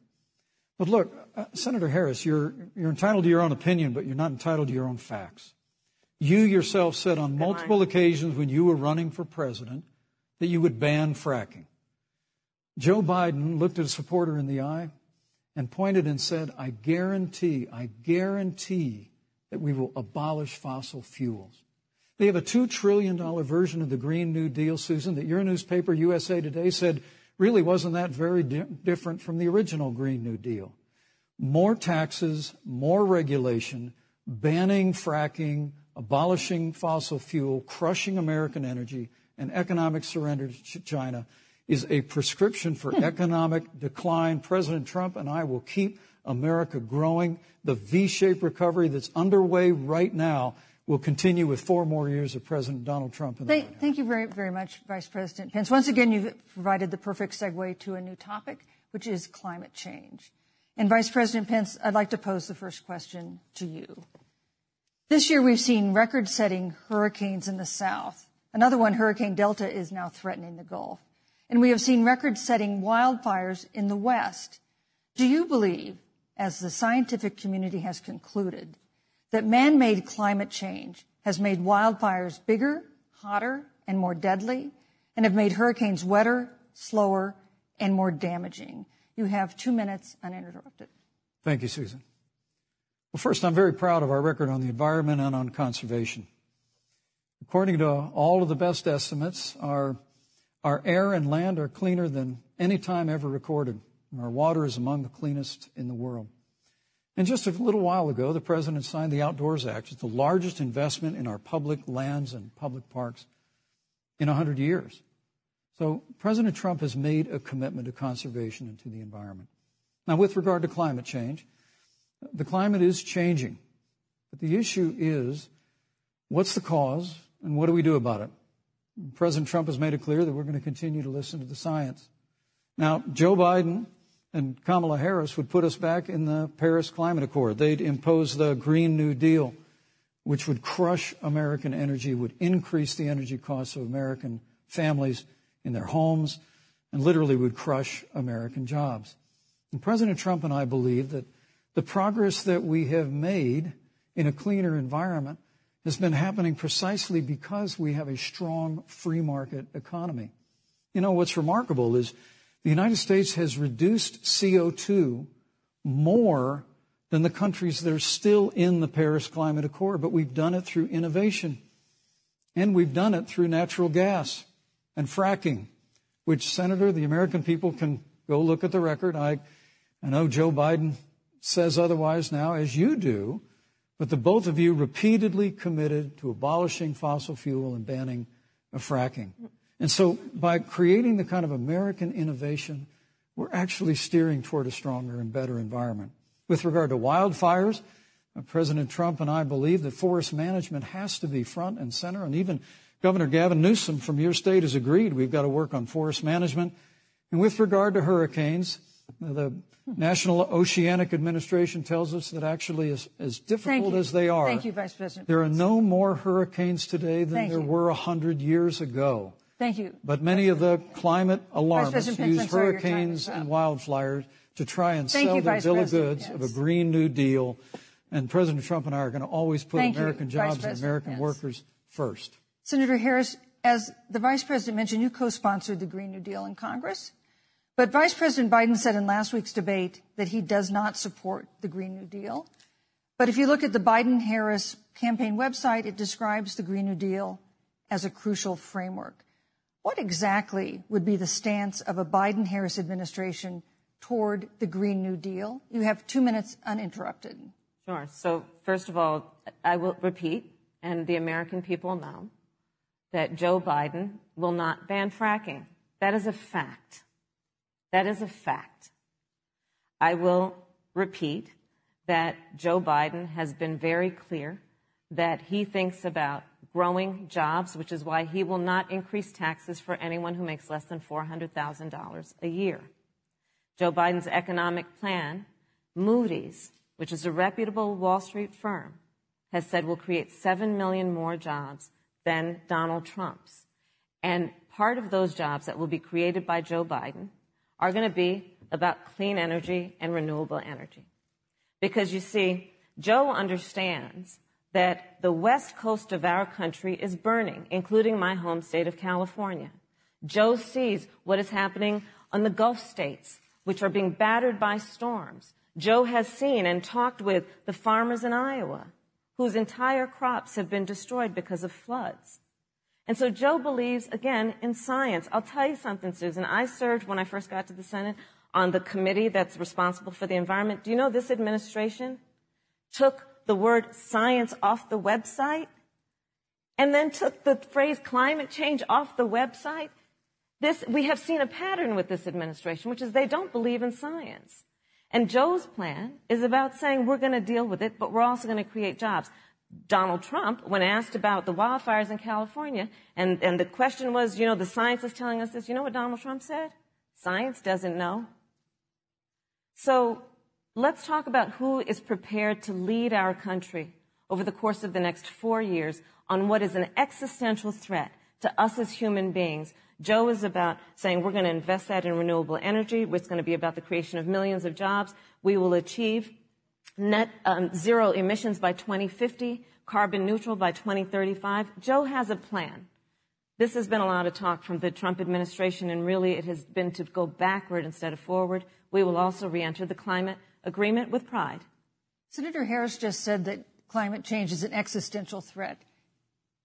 Speaker 3: But look, uh, Senator Harris, you're, you're entitled to your own opinion, but you're not entitled to your own facts. You yourself said on multiple occasions when you were running for president that you would ban fracking. Joe Biden looked at a supporter in the eye and pointed and said, I guarantee, I guarantee that we will abolish fossil fuels. They have a $2 trillion version of the Green New Deal, Susan, that your newspaper, USA Today, said really wasn't that very di- different from the original Green New Deal. More taxes, more regulation, banning fracking, abolishing fossil fuel, crushing American energy, and economic surrender to China is a prescription for hmm. economic decline. President Trump and I will keep America growing. The V-shaped recovery that's underway right now will continue with four more years of President Donald Trump in the White House.
Speaker 2: Thank, thank you very, very much, Vice President Pence. Once again, you've provided the perfect segue to a new topic, which is climate change. And Vice President Pence, I'd like to pose the first question to you. This year, we've seen record setting hurricanes in the South. Another one, Hurricane Delta, is now threatening the Gulf. And we have seen record setting wildfires in the West. Do you believe, as the scientific community has concluded, that man made climate change has made wildfires bigger, hotter, and more deadly, and have made hurricanes wetter, slower, and more damaging? You have two minutes uninterrupted.
Speaker 3: Thank you, Susan. Well, first, I'm very proud of our record on the environment and on conservation. According to all of the best estimates, our, our air and land are cleaner than any time ever recorded. And our water is among the cleanest in the world. And just a little while ago, the President signed the Outdoors Act. It's the largest investment in our public lands and public parks in 100 years. So President Trump has made a commitment to conservation and to the environment. Now, with regard to climate change, the climate is changing. But the issue is what's the cause and what do we do about it? President Trump has made it clear that we're going to continue to listen to the science. Now, Joe Biden and Kamala Harris would put us back in the Paris Climate Accord. They'd impose the Green New Deal, which would crush American energy, would increase the energy costs of American families in their homes, and literally would crush American jobs. And President Trump and I believe that the progress that we have made in a cleaner environment has been happening precisely because we have a strong free market economy. You know, what's remarkable is the United States has reduced CO2 more than the countries that are still in the Paris Climate Accord, but we've done it through innovation. And we've done it through natural gas and fracking, which, Senator, the American people can go look at the record. I, I know Joe Biden says otherwise now, as you do, but the both of you repeatedly committed to abolishing fossil fuel and banning fracking. And so by creating the kind of American innovation, we're actually steering toward a stronger and better environment. With regard to wildfires, uh, President Trump and I believe that forest management has to be front and center, and even Governor Gavin Newsom from your state has agreed we've got to work on forest management. And with regard to hurricanes, the National Oceanic Administration tells us that actually, as, as difficult as they are,
Speaker 2: Thank you, Vice President.
Speaker 3: there are no more hurricanes today than
Speaker 2: Thank
Speaker 3: there
Speaker 2: you.
Speaker 3: were a hundred years ago.
Speaker 2: Thank you.
Speaker 3: But many of the climate alarmists
Speaker 2: Pence,
Speaker 3: use
Speaker 2: sorry
Speaker 3: hurricanes and wildfires to try and
Speaker 2: Thank
Speaker 3: sell
Speaker 2: you,
Speaker 3: their
Speaker 2: Vice
Speaker 3: bill of goods of a Green New Deal. And President Trump and I are going to always put
Speaker 2: Thank
Speaker 3: American jobs and American workers first.
Speaker 2: Senator Harris, as the Vice President mentioned, you co-sponsored the Green New Deal in Congress. But Vice President Biden said in last week's debate that he does not support the Green New Deal. But if you look at the Biden Harris campaign website, it describes the Green New Deal as a crucial framework. What exactly would be the stance of a Biden Harris administration toward the Green New Deal? You have two minutes uninterrupted.
Speaker 4: Sure. So, first of all, I will repeat, and the American people know, that Joe Biden will not ban fracking. That is a fact. That is a fact. I will repeat that Joe Biden has been very clear that he thinks about growing jobs, which is why he will not increase taxes for anyone who makes less than $400,000 a year. Joe Biden's economic plan, Moody's, which is a reputable Wall Street firm, has said will create 7 million more jobs than Donald Trump's. And part of those jobs that will be created by Joe Biden are going to be about clean energy and renewable energy. Because you see, Joe understands that the west coast of our country is burning, including my home state of California. Joe sees what is happening on the Gulf states, which are being battered by storms. Joe has seen and talked with the farmers in Iowa whose entire crops have been destroyed because of floods. And so Joe believes, again, in science. I'll tell you something, Susan. I served when I first got to the Senate on the committee that's responsible for the environment. Do you know this administration took the word science off the website and then took the phrase climate change off the website? This, we have seen a pattern with this administration, which is they don't believe in science. And Joe's plan is about saying we're going to deal with it, but we're also going to create jobs. Donald Trump, when asked about the wildfires in California, and, and the question was, you know, the science is telling us this, you know what Donald Trump said? Science doesn't know. So let's talk about who is prepared to lead our country over the course of the next four years on what is an existential threat to us as human beings. Joe is about saying we're going to invest that in renewable energy. It's going to be about the creation of millions of jobs. We will achieve net um, zero emissions by 2050, carbon neutral by 2035. Joe has a plan. This has been a lot of talk from the Trump administration, and really it has been to go backward instead of forward. We will also re-enter the climate agreement with pride.
Speaker 2: Senator Harris just said that climate change is an existential threat.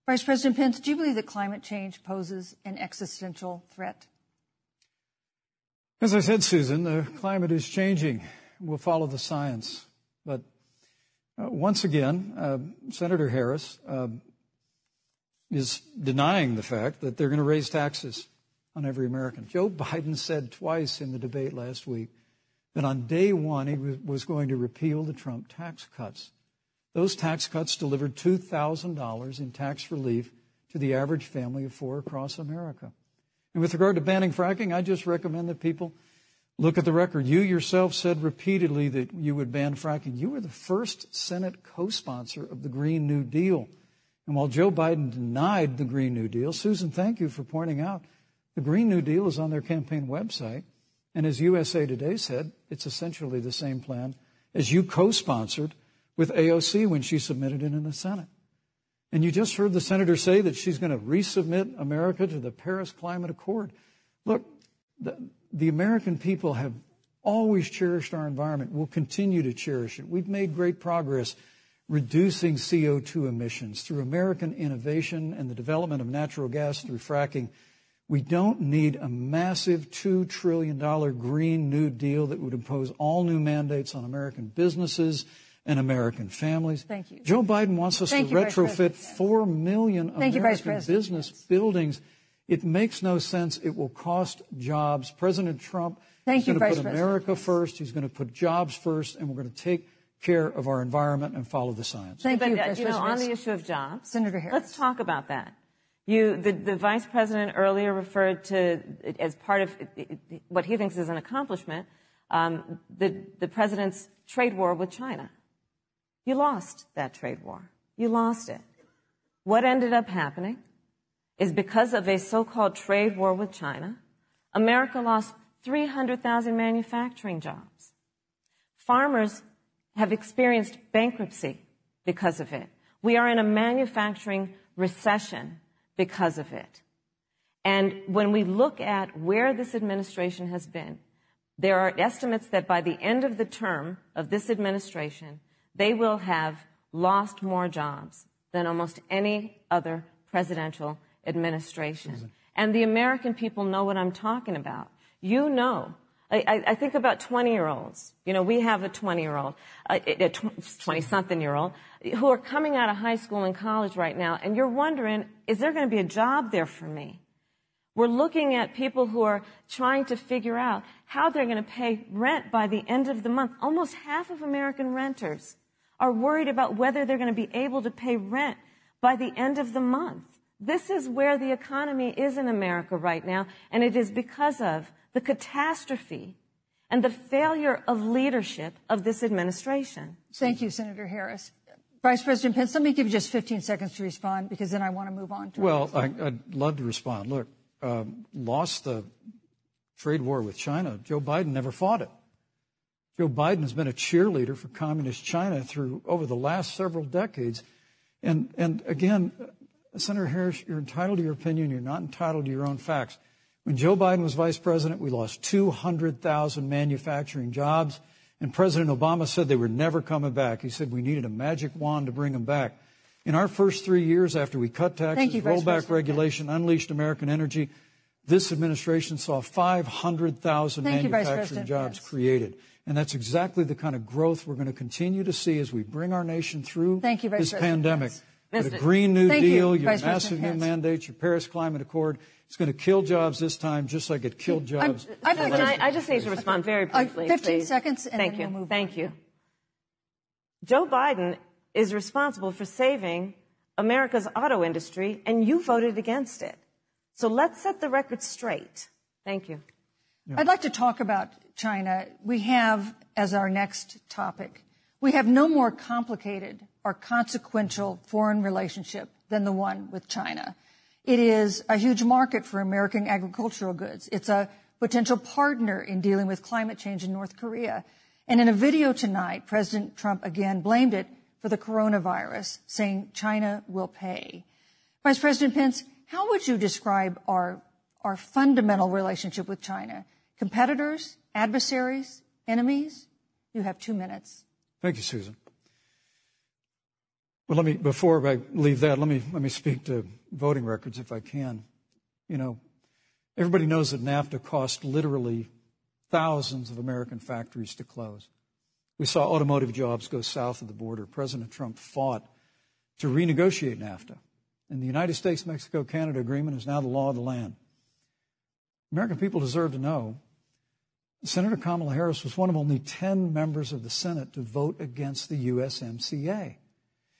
Speaker 2: Vice President Pence, do you believe that climate change poses an existential threat?
Speaker 3: As I said, Susan, the climate is changing. We'll follow the science. But uh, once again, uh, Senator Harris uh, is denying the fact that they're going to raise taxes on every American. Joe Biden said twice in the debate last week that on day one he was going to repeal the Trump tax cuts. Those tax cuts delivered $2,000 in tax relief to the average family of four across America. And with regard to banning fracking, I just recommend that people look at the record. You yourself said repeatedly that you would ban fracking. You were the first Senate co-sponsor of the Green New Deal. And while Joe Biden denied the Green New Deal, Susan, thank you for pointing out the Green New Deal is on their campaign website. And as USA Today said, it's essentially the same plan as you co-sponsored with AOC when she submitted it in the Senate. And you just heard the senator say that she's going to resubmit America to the Paris Climate Accord. Look, the, the American people have always cherished our environment. We'll continue to cherish it. We've made great progress reducing CO2 emissions through American innovation and the development of natural gas through fracking. We don't need a massive $2 trillion Green New Deal that would impose all new mandates on American businesses and American families.
Speaker 2: Thank you.
Speaker 3: Joe Biden wants us
Speaker 2: Thank
Speaker 3: to
Speaker 2: you,
Speaker 3: retrofit 4 million
Speaker 2: Thank
Speaker 3: American
Speaker 2: you,
Speaker 3: business buildings. It makes no sense. It will cost jobs. President Trump
Speaker 2: Thank
Speaker 3: is
Speaker 2: you,
Speaker 3: going to
Speaker 2: Vice
Speaker 3: put
Speaker 2: President.
Speaker 3: America first. He's going to put jobs first, and we're going to take care of our environment and follow the science.
Speaker 2: Thank
Speaker 4: but,
Speaker 2: you,
Speaker 4: uh,
Speaker 2: Vice
Speaker 4: you know, on the issue of jobs,
Speaker 2: Senator Harris.
Speaker 4: let's talk about that. You, the, the vice president earlier referred to, as part of what he thinks is an accomplishment, um, the, the president's trade war with China. You lost that trade war. You lost it. What ended up happening is because of a so-called trade war with China, America lost 300,000 manufacturing jobs. Farmers have experienced bankruptcy because of it. We are in a manufacturing recession because of it. And when we look at where this administration has been, there are estimates that by the end of the term of this administration, they will have lost more jobs than almost any other presidential administration. And the American people know what I'm talking about. You know. I, I- think about 20 year olds. You know, we have a 20 year old, a 20 something year old, who are coming out of high school and college right now, and you're wondering, is there going to be a job there for me? We're looking at people who are trying to figure out how they're going to pay rent by the end of the month. Almost half of American renters are worried about whether they're going to be able to pay rent by the end of the month. This is where the economy is in America right now, and it is because of the catastrophe and the failure of leadership of this administration.
Speaker 2: Thank you, Senator Harris. Vice President Pence, let me give you just 15 seconds to respond because then I want to move on to
Speaker 3: Well, I, I'd love to respond. Look, um, lost the trade war with China. Joe Biden never fought it. Joe Biden has been a cheerleader for communist China through over the last several decades. And, and again, Senator Harris, you're entitled to your opinion. You're not entitled to your own facts. When Joe Biden was vice president, we lost 200,000 manufacturing jobs. And President Obama said they were never coming back. He said we needed a magic wand to bring them back. In our first three years after we cut taxes,
Speaker 2: Thank you,
Speaker 3: rolled back
Speaker 2: President.
Speaker 3: regulation, unleashed American energy, this administration saw 500,000
Speaker 2: Thank
Speaker 3: manufacturing
Speaker 2: President
Speaker 3: jobs
Speaker 2: Pence.
Speaker 3: created. And that's exactly the kind of growth we're going to continue to see as we bring our nation through
Speaker 2: Thank you, Vice
Speaker 3: this
Speaker 2: President
Speaker 3: pandemic.
Speaker 2: Pence.
Speaker 3: With a Green New
Speaker 2: Thank you,
Speaker 3: Deal, your
Speaker 2: Vice President
Speaker 3: massive new
Speaker 2: Pence.
Speaker 3: mandates, your Paris Climate Accord, it's going to kill jobs this time, just like it killed jobs.
Speaker 2: I'd like
Speaker 4: Susan,
Speaker 2: to-
Speaker 4: I, I just need to respond very
Speaker 2: Uh,
Speaker 4: briefly.
Speaker 2: 15
Speaker 4: please.
Speaker 2: seconds, and
Speaker 4: Thank
Speaker 2: then
Speaker 4: you.
Speaker 2: we'll move
Speaker 4: Thank
Speaker 2: on.
Speaker 4: you. Joe Biden is responsible for saving America's auto industry, and you voted against it. So let's set the record straight. Thank you.
Speaker 2: I'd like to talk about China. We have, as our next topic, we have no more complicated or consequential foreign relationship than the one with China. It is a huge market for American agricultural goods. It's a potential partner in dealing with climate change in North Korea. And in a video tonight, President Trump again blamed it for the coronavirus, saying China will pay. Vice President Pence, how would you describe our, our fundamental relationship with China? Competitors, adversaries, enemies? You have two minutes.
Speaker 3: Thank you, Susan. Well, let me, before I leave that, let me, let me speak to voting records if I can. You know, everybody knows that NAFTA cost literally thousands of American factories to close. We saw automotive jobs go south of the border. President Trump fought to renegotiate NAFTA. And the United States Mexico Canada agreement is now the law of the land. American people deserve to know Senator Kamala Harris was one of only 10 members of the Senate to vote against the USMCA.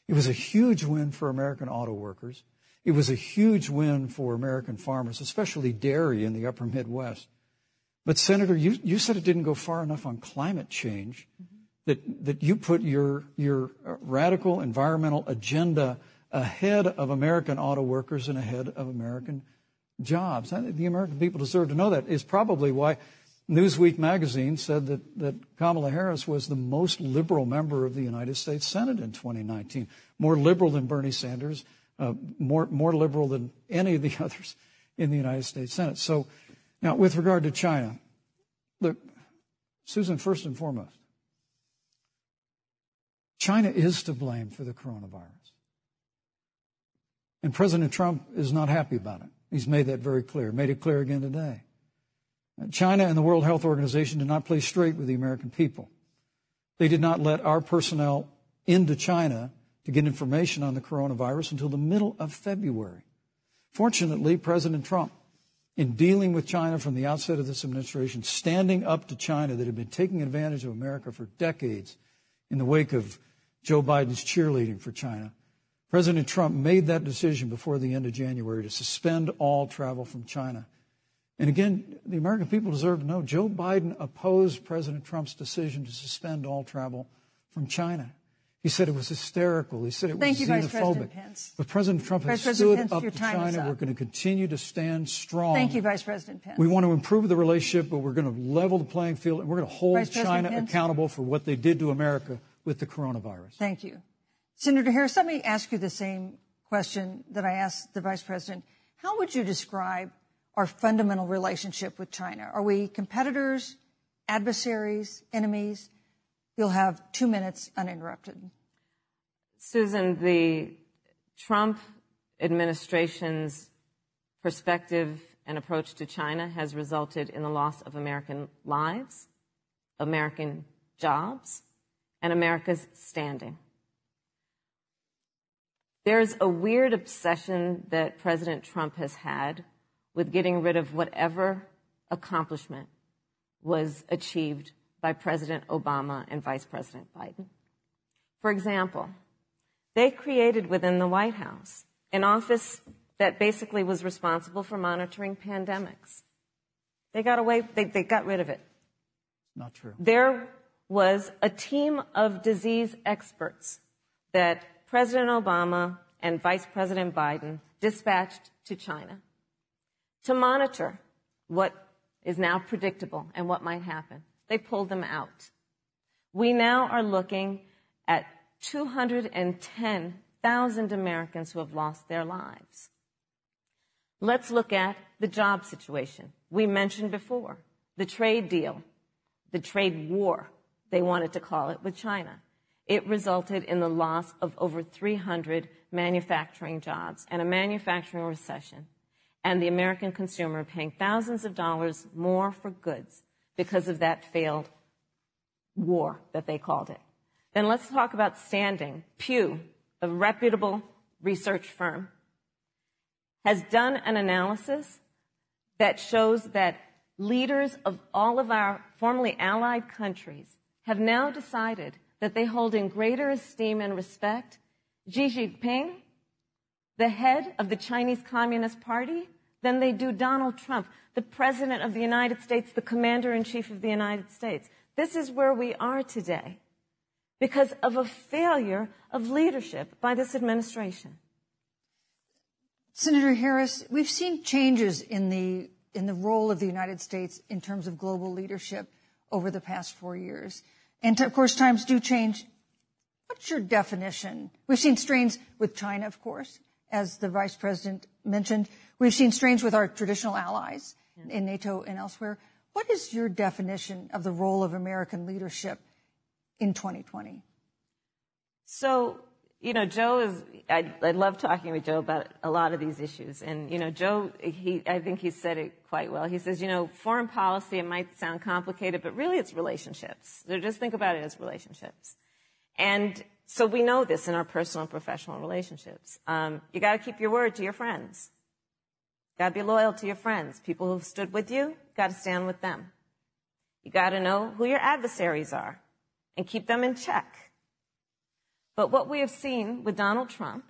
Speaker 3: It was a huge win for American auto workers. It was a huge win for American farmers, especially dairy in the upper Midwest. But Senator, you, you said it didn't go far enough on climate change, mm-hmm. that, that you put your, your radical environmental agenda ahead of American auto workers and ahead of American jobs. The American people deserve to know that. Is probably why Newsweek magazine said that, that Kamala Harris was the most liberal member of the United States Senate in 2019, more liberal than Bernie Sanders, uh, more, more liberal than any of the others in the United States Senate. So, now with regard to China, look, Susan, first and foremost, China is to blame for the coronavirus. And President Trump is not happy about it. He's made that very clear, made it clear again today. China and the World Health Organization did not play straight with the American people. They did not let our personnel into China to get information on the coronavirus until the middle of February. Fortunately, President Trump, in dealing with China from the outset of this administration, standing up to China that had been taking advantage of America for decades in the wake of Joe Biden's cheerleading for China, President Trump made that decision before the end of January to suspend all travel from China. And again, the American people deserve to know Joe Biden opposed President Trump's decision to suspend all travel from China. He said it was hysterical. He said it
Speaker 2: Thank
Speaker 3: was
Speaker 2: you,
Speaker 3: xenophobic.
Speaker 2: Vice President Pence.
Speaker 3: But President Trump
Speaker 2: Vice
Speaker 3: has
Speaker 2: President
Speaker 3: stood
Speaker 2: Pence,
Speaker 3: up to
Speaker 2: China.
Speaker 3: We're going to continue to stand strong.
Speaker 2: Thank you, Vice President Pence.
Speaker 3: We want to improve the relationship, but we're going to level the playing field and we're going to hold China accountable for what they did to America with the coronavirus.
Speaker 2: Thank you. Senator Harris, let me ask you the same question that I asked the Vice President. How would you describe our fundamental relationship with China? Are we competitors, adversaries, enemies? You'll have two minutes uninterrupted.
Speaker 4: Susan, the Trump administration's perspective and approach to China has resulted in the loss of American lives, American jobs, and America's standing. There's a weird obsession that President Trump has had with getting rid of whatever accomplishment was achieved by President Obama and Vice President Biden. For example, they created within the White House an office that basically was responsible for monitoring pandemics. They got away, they, they got rid of it.
Speaker 3: Not true.
Speaker 4: There was a team of disease experts that President Obama and Vice President Biden dispatched to China to monitor what is now predictable and what might happen. They pulled them out. We now are looking at 210,000 Americans who have lost their lives. Let's look at the job situation. We mentioned before the trade deal, the trade war, they wanted to call it, with China. It resulted in the loss of over 300 manufacturing jobs and a manufacturing recession and the American consumer paying thousands of dollars more for goods because of that failed war that they called it. Then let's talk about standing. Pew, a reputable research firm, has done an analysis that shows that leaders of all of our formerly allied countries have now decided that they hold in greater esteem and respect Xi Jinping, the head of the Chinese Communist Party, than they do Donald Trump, the President of the United States, the Commander in Chief of the United States. This is where we are today because of a failure of leadership by this administration.
Speaker 2: Senator Harris, we've seen changes in the in the role of the United States in terms of global leadership over the past four years. And of course, times do change. What's your definition? We've seen strains with China, of course, as the vice president mentioned. We've seen strains with our traditional allies in NATO and elsewhere. What is your definition of the role of American leadership in 2020?
Speaker 4: So, you know, Joe is, I, I love talking with Joe about a lot of these issues. And, you know, Joe, he, I think he said it quite well. He says, you know, foreign policy, it might sound complicated, but really it's relationships. So just think about it as relationships. And so we know this in our personal and professional relationships. Um, you got to keep your word to your friends. Got to be loyal to your friends. People who've stood with you, got to stand with them. You got to know who your adversaries are and keep them in check. But what we have seen with Donald Trump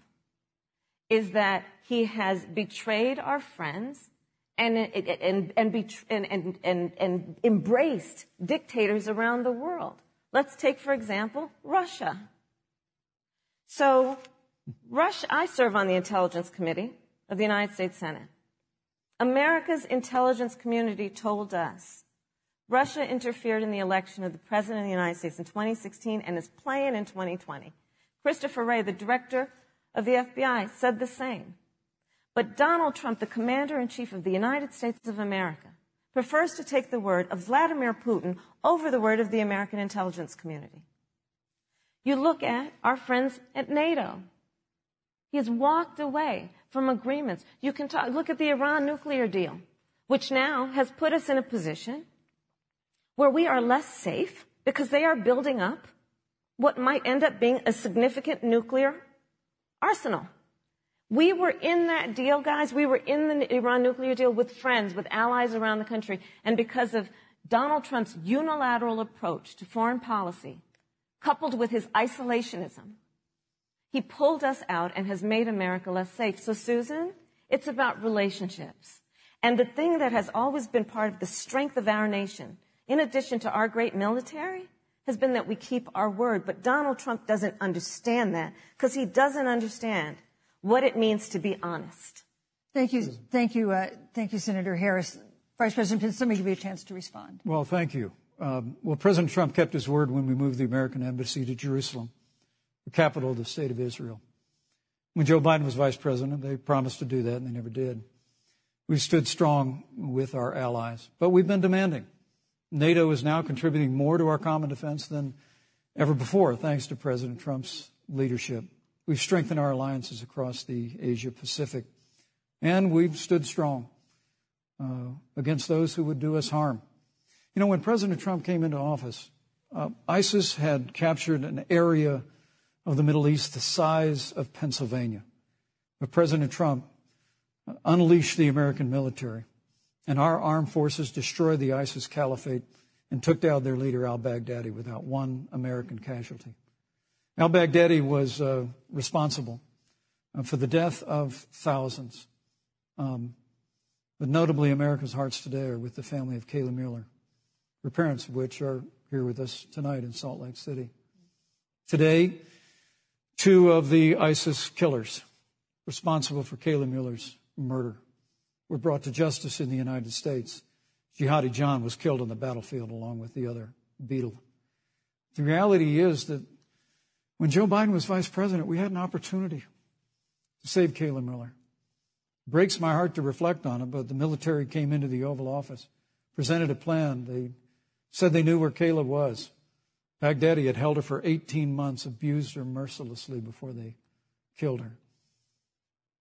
Speaker 4: is that he has betrayed our friends and, and, and, and, and, and embraced dictators around the world. Let's take, for example, Russia. So, Russia, I serve on the Intelligence Committee of the United States Senate. America's intelligence community told us Russia interfered in the election of the President of the United States in 2016 and is playing in 2020. Christopher Wray, the director of the FBI, said the same. But Donald Trump, the commander in chief of the United States of America, prefers to take the word of Vladimir Putin over the word of the American intelligence community. You look at our friends at NATO. He has walked away from agreements. You can talk, look at the Iran nuclear deal, which now has put us in a position where we are less safe because they are building up what might end up being a significant nuclear arsenal. We were in that deal, guys. We were in the Iran nuclear deal with friends, with allies around the country. And because of Donald Trump's unilateral approach to foreign policy, coupled with his isolationism, he pulled us out and has made America less safe. So, Susan, it's about relationships. And the thing that has always been part of the strength of our nation, in addition to our great military, has been that we keep our word. But Donald Trump doesn't understand that because he doesn't understand what it means to be honest.
Speaker 2: Thank you. Thank you. Uh, thank you, Senator Harris. Vice President Pence, let me give you a chance to respond.
Speaker 3: Well, thank you. Um, well, President Trump kept his word when we moved the American embassy to Jerusalem, the capital of the state of Israel. When Joe Biden was vice president, they promised to do that, and they never did. We've stood strong with our allies, but we've been demanding. NATO is now contributing more to our common defense than ever before, thanks to President Trump's leadership. We've strengthened our alliances across the Asia Pacific, and we've stood strong uh, against those who would do us harm. You know, when President Trump came into office, uh, ISIS had captured an area of the Middle East the size of Pennsylvania. But President Trump unleashed the American military and our armed forces destroyed the ISIS caliphate and took down their leader, al Baghdadi, without one American casualty. Al Baghdadi was uh, responsible uh, for the death of thousands. Um, but notably, America's hearts today are with the family of Kayla Mueller, her parents of which are here with us tonight in Salt Lake City. Today, two of the ISIS killers responsible for Kayla Mueller's murder were brought to justice in the United States. Jihadi John was killed on the battlefield along with the other Beatle. The reality is that when Joe Biden was vice president, we had an opportunity to save Kayla Mueller. It breaks my heart to reflect on it, but the military came into the Oval Office, presented a plan. They said they knew where Kayla was. Baghdadi had held her for 18 months, abused her mercilessly before they killed her.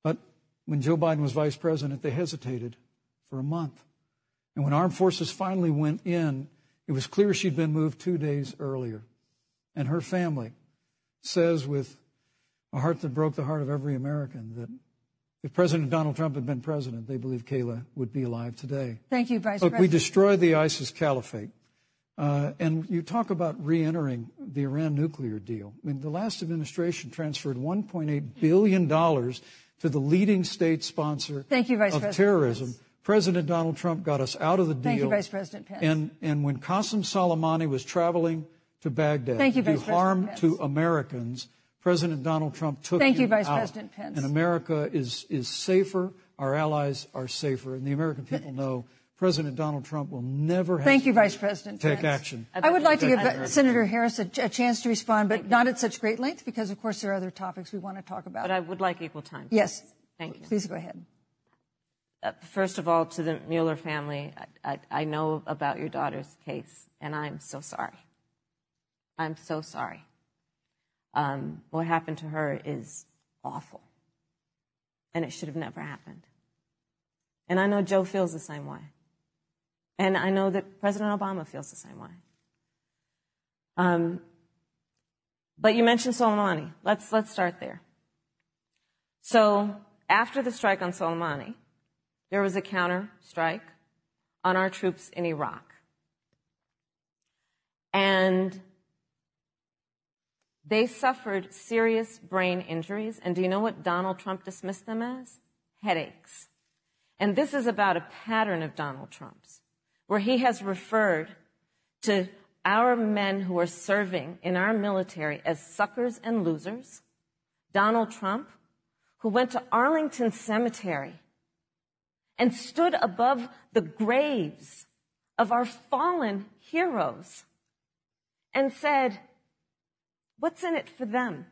Speaker 3: But when Joe Biden was vice president, they hesitated for a month. And when armed forces finally went in, it was clear she'd been moved two days earlier. And her family says with a heart that broke the heart of every American that if President Donald Trump had been president, they believe Kayla would be alive today.
Speaker 2: Thank you, Vice
Speaker 3: Look,
Speaker 2: President.
Speaker 3: we destroyed the ISIS caliphate. Uh, and you talk about re entering the Iran nuclear deal. I mean, the last administration transferred $1.8 billion to the leading state sponsor
Speaker 2: Thank you, Vice
Speaker 3: of
Speaker 2: President
Speaker 3: terrorism.
Speaker 2: Pence.
Speaker 3: President Donald Trump got us out of the deal.
Speaker 2: Thank you, Vice President Pence.
Speaker 3: And, and when Qasem Soleimani was traveling to Baghdad
Speaker 2: Thank you,
Speaker 3: to do
Speaker 2: Vice
Speaker 3: harm
Speaker 2: President
Speaker 3: to Americans, President Donald Trump took
Speaker 2: Thank you, Vice
Speaker 3: out,
Speaker 2: President Pence.
Speaker 3: And America is, is safer. Our allies are safer. And the American people know President Donald Trump will never
Speaker 2: Thank you, Vice President
Speaker 3: take
Speaker 2: Pence.
Speaker 3: action.
Speaker 2: I would like to give
Speaker 3: Protect
Speaker 2: Senator Harris a, a chance to respond, but not at such great length because, of course, there are other topics we want to talk about.
Speaker 4: But I would like equal time.
Speaker 2: yes.
Speaker 4: Thank you.
Speaker 2: Please go ahead.
Speaker 4: Uh, first of all, to the Mueller family, I, I, I know about your daughter's case, and I'm so sorry. I'm so sorry. Um, what happened to her is awful, and it should have never happened. And I know Joe feels the same way. And I know that President Obama feels the same way. Um, but you mentioned Soleimani. Let's, let's start there. So after the strike on Soleimani, there was a counter strike on our troops in Iraq. And they suffered serious brain injuries. And do you know what Donald Trump dismissed them as? Headaches. And this is about a pattern of Donald Trump's, where he has referred to our men who are serving in our military as suckers and losers. Donald Trump, who went to Arlington Cemetery and stood above the graves of our fallen heroes and said, What's in it for them?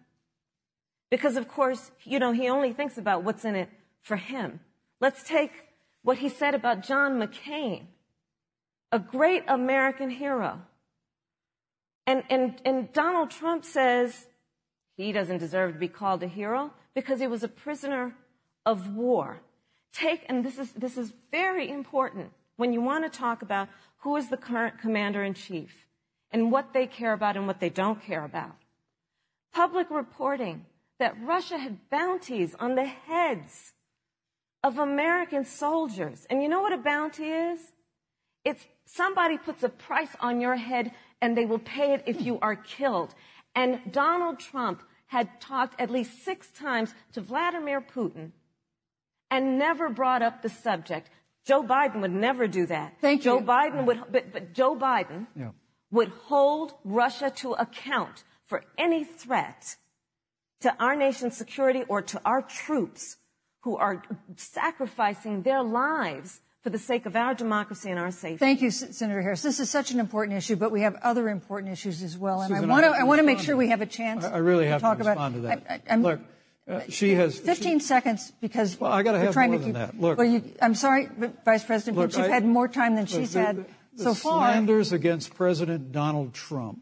Speaker 4: Because, of course, you know, he only thinks about what's in it for him. Let's take what he said about John McCain, a great American hero. And, and, and Donald Trump says he doesn't deserve to be called a hero because he was a prisoner of war. Take, and this is, this is very important when you want to talk about who is the current commander in chief and what they care about and what they don't care about. Public reporting that Russia had bounties on the heads of American soldiers. And you know what a bounty is? It's somebody puts a price on your head and they will pay it if you are killed. And Donald Trump had talked at least six times to Vladimir Putin and never brought up the subject. Joe Biden would never do that.
Speaker 2: Thank
Speaker 4: Joe
Speaker 2: you.
Speaker 4: Biden would, but, but Joe Biden
Speaker 3: Yeah.
Speaker 4: would hold Russia to account for any threat to our nation's security or to our troops who are sacrificing their lives for the sake of our democracy and our safety.
Speaker 2: Thank you, S- Senator Harris. This is such an important issue, but we have other important issues as well, and
Speaker 3: Susan,
Speaker 2: I want to
Speaker 3: have
Speaker 2: I want to make sure we have a chance.
Speaker 3: I I really
Speaker 2: to
Speaker 3: have
Speaker 2: talk
Speaker 3: to
Speaker 2: about.
Speaker 3: respond to that.
Speaker 2: I, I, I'm,
Speaker 3: Look, uh, she has.
Speaker 2: 15
Speaker 3: she-
Speaker 2: seconds because
Speaker 3: Well, I gotta
Speaker 2: we're
Speaker 3: have
Speaker 2: trying
Speaker 3: more
Speaker 2: to
Speaker 3: than
Speaker 2: keep.
Speaker 3: that. Look.
Speaker 2: well, you, I'm sorry, but Vice President
Speaker 3: Look,
Speaker 2: Pence, you've
Speaker 3: I-
Speaker 2: had more time than
Speaker 3: look,
Speaker 2: she's
Speaker 3: the-
Speaker 2: had
Speaker 3: the- the
Speaker 2: so far.
Speaker 3: Slanders against President Donald Trump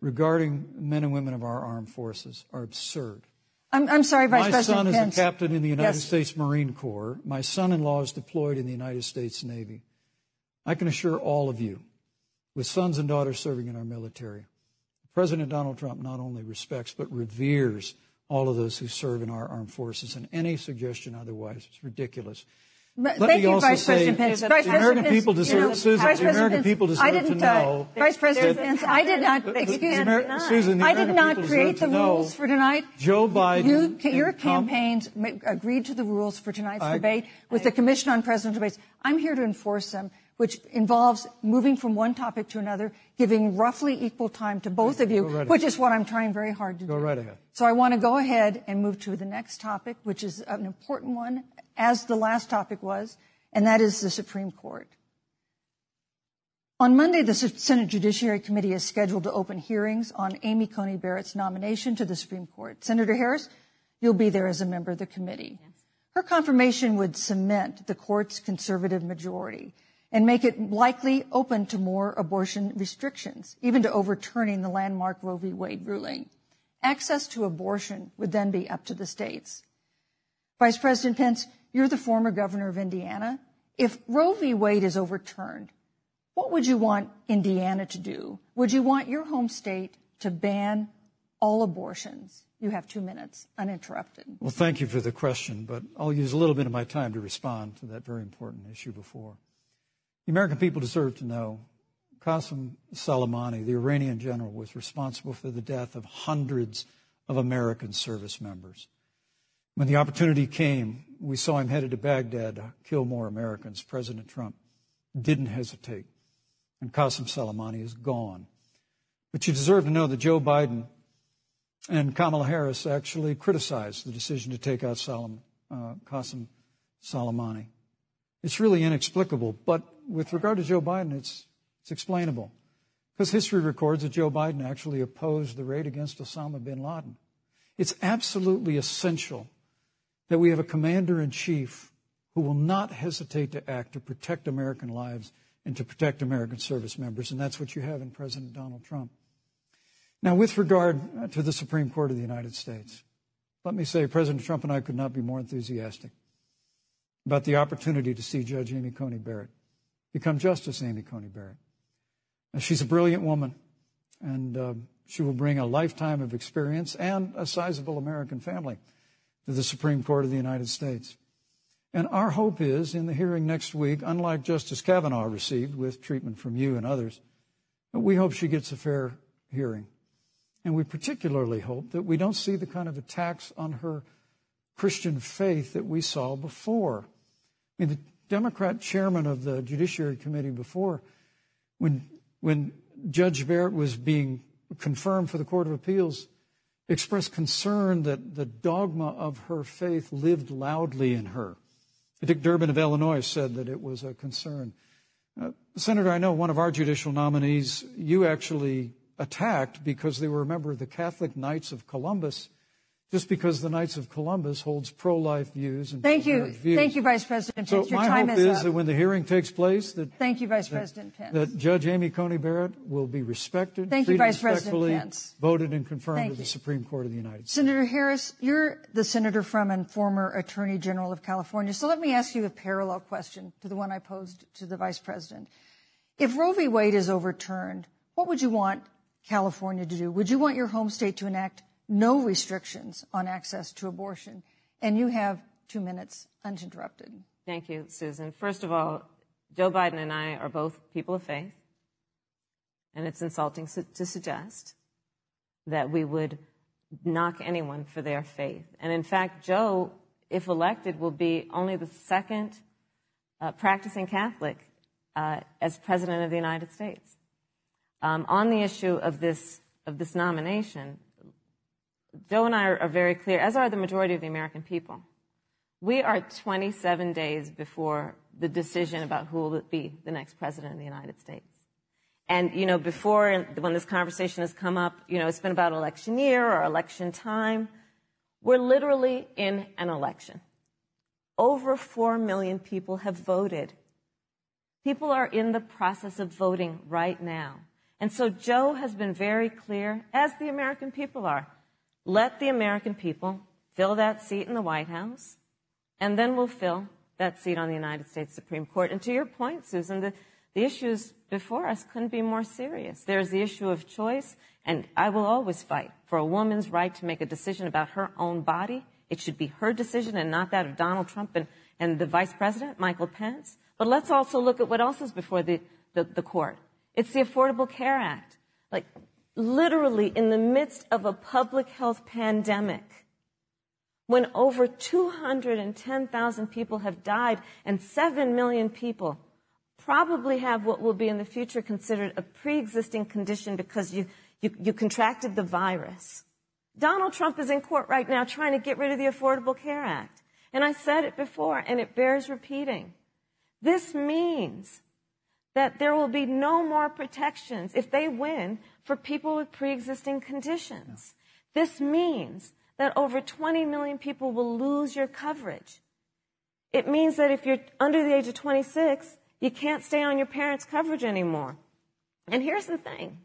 Speaker 3: regarding men and women of our armed forces are absurd.
Speaker 2: I'm, I'm sorry, Vice
Speaker 3: My
Speaker 2: President
Speaker 3: son is
Speaker 2: Pence.
Speaker 3: a captain in the United
Speaker 2: Yes.
Speaker 3: States Marine Corps. My son-in-law is deployed in the United States Navy. I can assure all of you, with sons and daughters serving in our military, President Donald Trump not only respects but reveres all of those who serve in our armed forces, and any suggestion otherwise is ridiculous.
Speaker 2: But
Speaker 3: Let
Speaker 2: Thank
Speaker 3: me
Speaker 2: you,
Speaker 3: also
Speaker 2: Vice
Speaker 3: say
Speaker 2: President Pence.
Speaker 3: the American
Speaker 2: Pence,
Speaker 3: people
Speaker 2: you
Speaker 3: deserve-
Speaker 2: know,
Speaker 3: Susan,
Speaker 2: Vice
Speaker 3: the
Speaker 2: President
Speaker 3: American
Speaker 2: Pence,
Speaker 3: people deserve
Speaker 2: I didn't,
Speaker 3: to know
Speaker 2: Uh, Vice President Pence, I did not.
Speaker 3: The- the-
Speaker 2: excuse
Speaker 3: the
Speaker 2: me.
Speaker 3: Amer- Susan, the
Speaker 2: I did
Speaker 3: American
Speaker 2: not create the rules for tonight.
Speaker 3: Joe Biden
Speaker 2: You,
Speaker 3: and
Speaker 2: your campaigns ma- agreed to the rules for tonight's
Speaker 3: I-
Speaker 2: debate with the Commission on Presidential Debates. I'm here to enforce them, which involves moving from one topic to another, giving roughly equal time to both of you,
Speaker 3: right
Speaker 2: which is what I'm trying very hard to
Speaker 3: Go
Speaker 2: do.
Speaker 3: right ahead.
Speaker 2: So I want to go ahead and move to the next topic, which is an important one, as the last topic was, and that is the Supreme Court. On Monday, the Senate Judiciary Committee is scheduled to open hearings on Amy Coney Barrett's nomination to the Supreme Court. Senator Harris, you'll be there as a member of the committee. Her confirmation would cement the court's conservative majority and make it likely open to more abortion restrictions, even to overturning the landmark Roe v. Wade ruling. Access to abortion would then be up to the states. Vice President Pence, you're the former governor of Indiana. If Roe v. Wade is overturned, what would you want Indiana to do? Would you want your home state to ban all abortions? You have two minutes, uninterrupted.
Speaker 3: Well, thank you for the question, but I'll use a little bit of my time to respond to that very important issue before. The American people deserve to know Qasem Soleimani, the Iranian general, was responsible for the death of hundreds of American service members. When the opportunity came, we saw him headed to Baghdad to kill more Americans. President Trump didn't hesitate, and Qasem Soleimani is gone. But you deserve to know that Joe Biden And Kamala Harris actually criticized the decision to take out Salam, uh, Qasem Soleimani. It's really inexplicable, but with regard to Joe Biden, it's, it's explainable. Because history records that Joe Biden actually opposed the raid against Osama bin Laden. It's absolutely essential that we have a commander in chief who will not hesitate to act to protect American lives and to protect American service members. And that's what you have in President Donald Trump. Now, with regard to the Supreme Court of the United States, let me say President Trump and I could not be more enthusiastic about the opportunity to see Judge Amy Coney Barrett become Justice Amy Coney Barrett. Now, she's a brilliant woman, and uh, she will bring a lifetime of experience and a sizable American family to the Supreme Court of the United States. And our hope is in the hearing next week, unlike Justice Kavanaugh received with treatment from you and others, we hope she gets a fair hearing. And we particularly hope that we don't see the kind of attacks on her Christian faith that we saw before. I mean, the Democrat chairman of the Judiciary Committee before, when, when Judge Barrett was being confirmed for the Court of Appeals, expressed concern that the dogma of her faith lived loudly in her. Dick Durbin of Illinois said that it was a concern. Uh, Senator, I know one of our judicial nominees, you actually attacked because they were a member of the Catholic Knights of Columbus just because the Knights of Columbus holds pro-life views and
Speaker 2: thank you,
Speaker 3: views.
Speaker 2: thank you, Vice President
Speaker 3: So
Speaker 2: Pence. Your
Speaker 3: my
Speaker 2: time
Speaker 3: hope
Speaker 2: is,
Speaker 3: is that when the hearing takes place, that
Speaker 2: thank you, Vice
Speaker 3: that,
Speaker 2: President Pence.
Speaker 3: that Judge Amy Coney Barrett will be respected,
Speaker 2: Thank you, Vice President Pence.
Speaker 3: voted and confirmed
Speaker 2: Thank
Speaker 3: to the
Speaker 2: you.
Speaker 3: Supreme Court of the United States.
Speaker 2: Senator Harris, you're the senator from and former Attorney General of California. So let me ask you a parallel question to the one I posed to the Vice President. If Roe v. Wade is overturned, what would you want California to do? Would you want your home state to enact no restrictions on access to abortion? And you have two minutes uninterrupted.
Speaker 4: Thank you, Susan. First of all, Joe Biden and I are both people of faith, and it's insulting su- to suggest that we would knock anyone for their faith. And in fact, Joe, if elected, will be only the second uh, practicing Catholic uh, as president of the United States. Um, on the issue of this of this nomination, Joe and I are, very clear, as are the majority of the American people. We are 27 days before the decision about who will be the next president of the United States. And, you know, before, when this conversation has come up, you know, it's been about election year or election time. We're literally in an election. Over 4 million people have voted. People are in the process of voting right now. And so Joe has been very clear, as the American people are. Let the American people fill that seat in the White House, and then we'll fill that seat on the United States Supreme Court. And to your point, Susan, the, the issues before us couldn't be more serious. There's the issue of choice, and I will always fight for a woman's right to make a decision about her own body. It should be her decision and not that of Donald Trump and, and the Vice President, Michael Pence. But let's also look at what else is before the, the, the court. It's the Affordable Care Act. Like, literally in the midst of a public health pandemic, when over 210,000 people have died and 7 million people probably have what will be in the future considered a pre-existing condition because you, you, you contracted the virus. Donald Trump is in court right now trying to get rid of the Affordable Care Act. And I said it before, and it bears repeating. This means that there will be no more protections if they win for people with pre-existing conditions. This means that over 20 million people will lose your coverage. It means that if you're under the age of 26, you can't stay on your parents' coverage anymore. And here's the thing.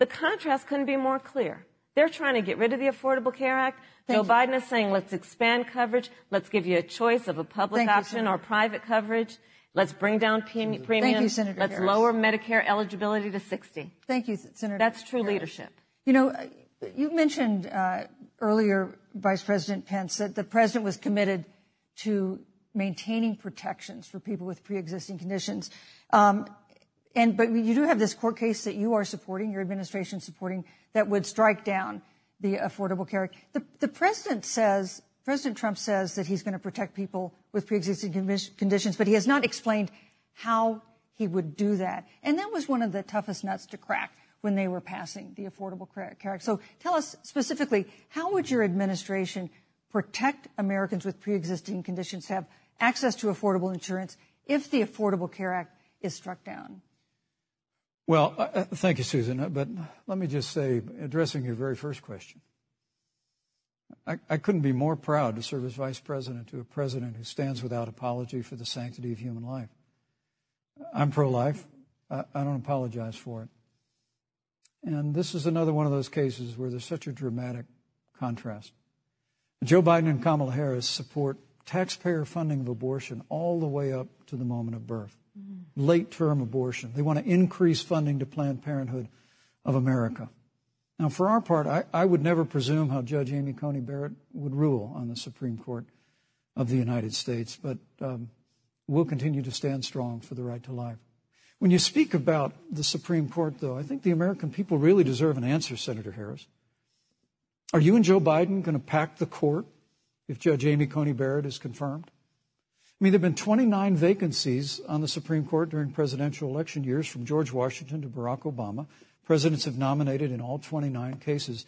Speaker 4: The contrast couldn't be more clear. They're trying to get rid of the Affordable Care Act.
Speaker 2: Thank
Speaker 4: Joe
Speaker 2: you.
Speaker 4: Biden is saying, let's expand coverage. Let's give you a choice of a public
Speaker 2: Thank
Speaker 4: option
Speaker 2: Senator.
Speaker 4: or private coverage. Let's bring down pre- premiums.
Speaker 2: Senator
Speaker 4: Let's lower Medicare eligibility to 60.
Speaker 2: Thank you, Senator.
Speaker 4: That's true
Speaker 2: Harris.
Speaker 4: leadership.
Speaker 2: You know, you mentioned uh, earlier, Vice President Pence, that the president was committed to maintaining protections for people with pre-existing conditions. Um, and but you do have this court case that you are supporting, your administration supporting, that would strike down the Affordable Care Act. The, the president says, President Trump says that he's going to protect people with pre-existing conditions, but he has not explained how he would do that. And that was one of the toughest nuts to crack when they were passing the Affordable Care Act. So tell us specifically, how would your administration protect Americans with pre-existing conditions to have access to affordable insurance if the Affordable Care Act is struck down?
Speaker 3: Well, uh, uh thank you, Susan. Uh, but let me just say, addressing your very first question, I, I, couldn't be more proud to serve as vice president to a president who stands without apology for the sanctity of human life. I'm pro life. I, I don't apologize for it. And this is another one of those cases where there's such a dramatic contrast. Joe Biden and Kamala Harris support taxpayer funding of abortion all the way up to the moment of birth, mm-hmm. late term abortion. They want to increase funding to Planned Parenthood of America. Now, for our part, I, I would never presume how Judge Amy Coney Barrett would rule on the Supreme Court of the United States, but um, we'll continue to stand strong for the right to life. When you speak about the Supreme Court, though, I think the American people really deserve an answer, Senator Harris. Are you and Joe Biden going to pack the court if Judge Amy Coney Barrett is confirmed? I mean, there have been 29 vacancies on the Supreme Court during presidential election years from George Washington to Barack Obama. Presidents have nominated in all 29 cases.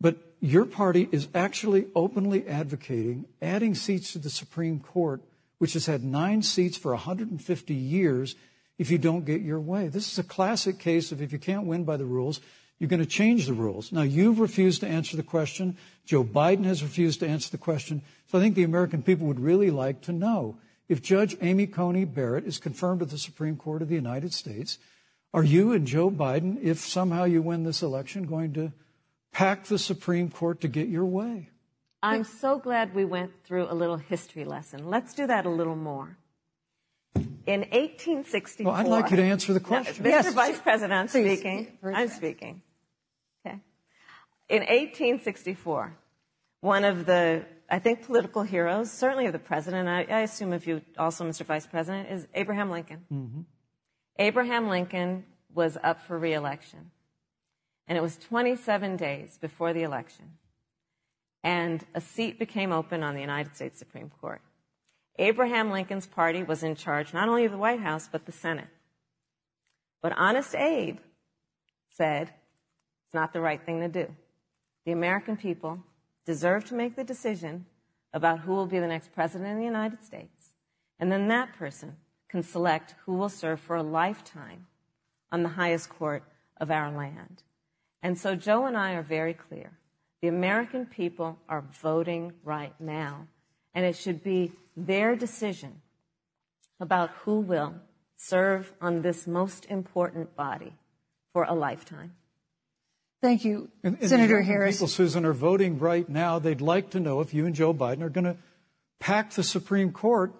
Speaker 3: But your party is actually openly advocating adding seats to the Supreme Court, which has had nine seats for 150 years if you don't get your way. This is a classic case of if you can't win by the rules, you're going to change the rules. Now, you've refused to answer the question. Joe Biden has refused to answer the question. So I think the American people would really like to know if Judge Amy Coney Barrett is confirmed to the Supreme Court of the United States, are you and Joe Biden, if somehow you win this election, going to pack the Supreme Court to get your way?
Speaker 4: I'm so glad we went through a little history lesson. Let's do that a little more. In 1864.
Speaker 3: Well, I'd like you to answer the question.
Speaker 4: No, Mr. Yes. Vice President, I'm Please. speaking. I'm speaking. Okay. In 1864, one of the, I think, political heroes, certainly of the president, I, I assume if you also, Mr. Vice President, is Abraham Lincoln. Mm-hmm. Abraham Lincoln was up for reelection. And it was 27 days before the election. And a seat became open on the United States Supreme Court. Abraham Lincoln's party was in charge not only of the White House, but the Senate. But Honest Abe said it's not the right thing to do. The American people deserve to make the decision about who will be the next president of the United States. And then that person can select who will serve for a lifetime on the highest court of our land. And so Joe and I are very clear. The American people are voting right now and it should be their decision about who will serve on this most important body for a lifetime.
Speaker 2: Thank you, and, and Senator Harris.
Speaker 3: People, Susan, are voting right now. They'd like to know if you and Joe Biden are going to pack the Supreme Court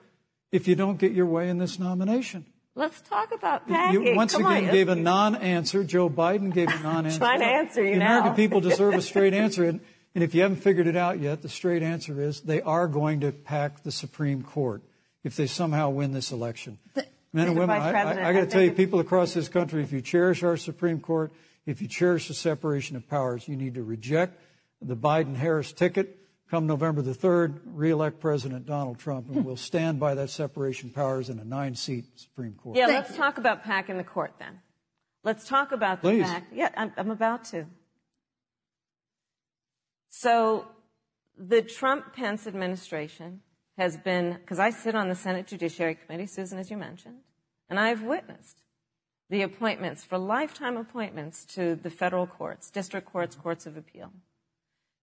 Speaker 3: if you don't get your way in this nomination.
Speaker 4: Let's talk about packing.
Speaker 3: You once
Speaker 4: Come
Speaker 3: again
Speaker 4: on.
Speaker 3: gave a non-answer. Joe Biden gave a non-answer.
Speaker 4: trying to answer you
Speaker 3: the
Speaker 4: now.
Speaker 3: American people deserve a straight answer. And and if you haven't figured it out yet, the straight answer is they are going to pack the Supreme Court if they somehow win this election. The, Men and women, I, I, I got to tell you, people across this country, if you cherish our Supreme Court, if you cherish the separation of powers, you need to reject the Biden Harris ticket. Come November the 3rd, reelect President Donald Trump, and we'll stand by that separation of powers in a nine seat Supreme Court.
Speaker 4: Yeah, let's talk about packing the court then. Let's talk about the
Speaker 3: Please.
Speaker 4: fact. Yeah, I'm, I'm about to. So the Trump Pence administration has been, because I sit on the Senate Judiciary Committee, Susan, as you mentioned, and I've witnessed the appointments for lifetime appointments to the federal courts, district courts, courts of appeal.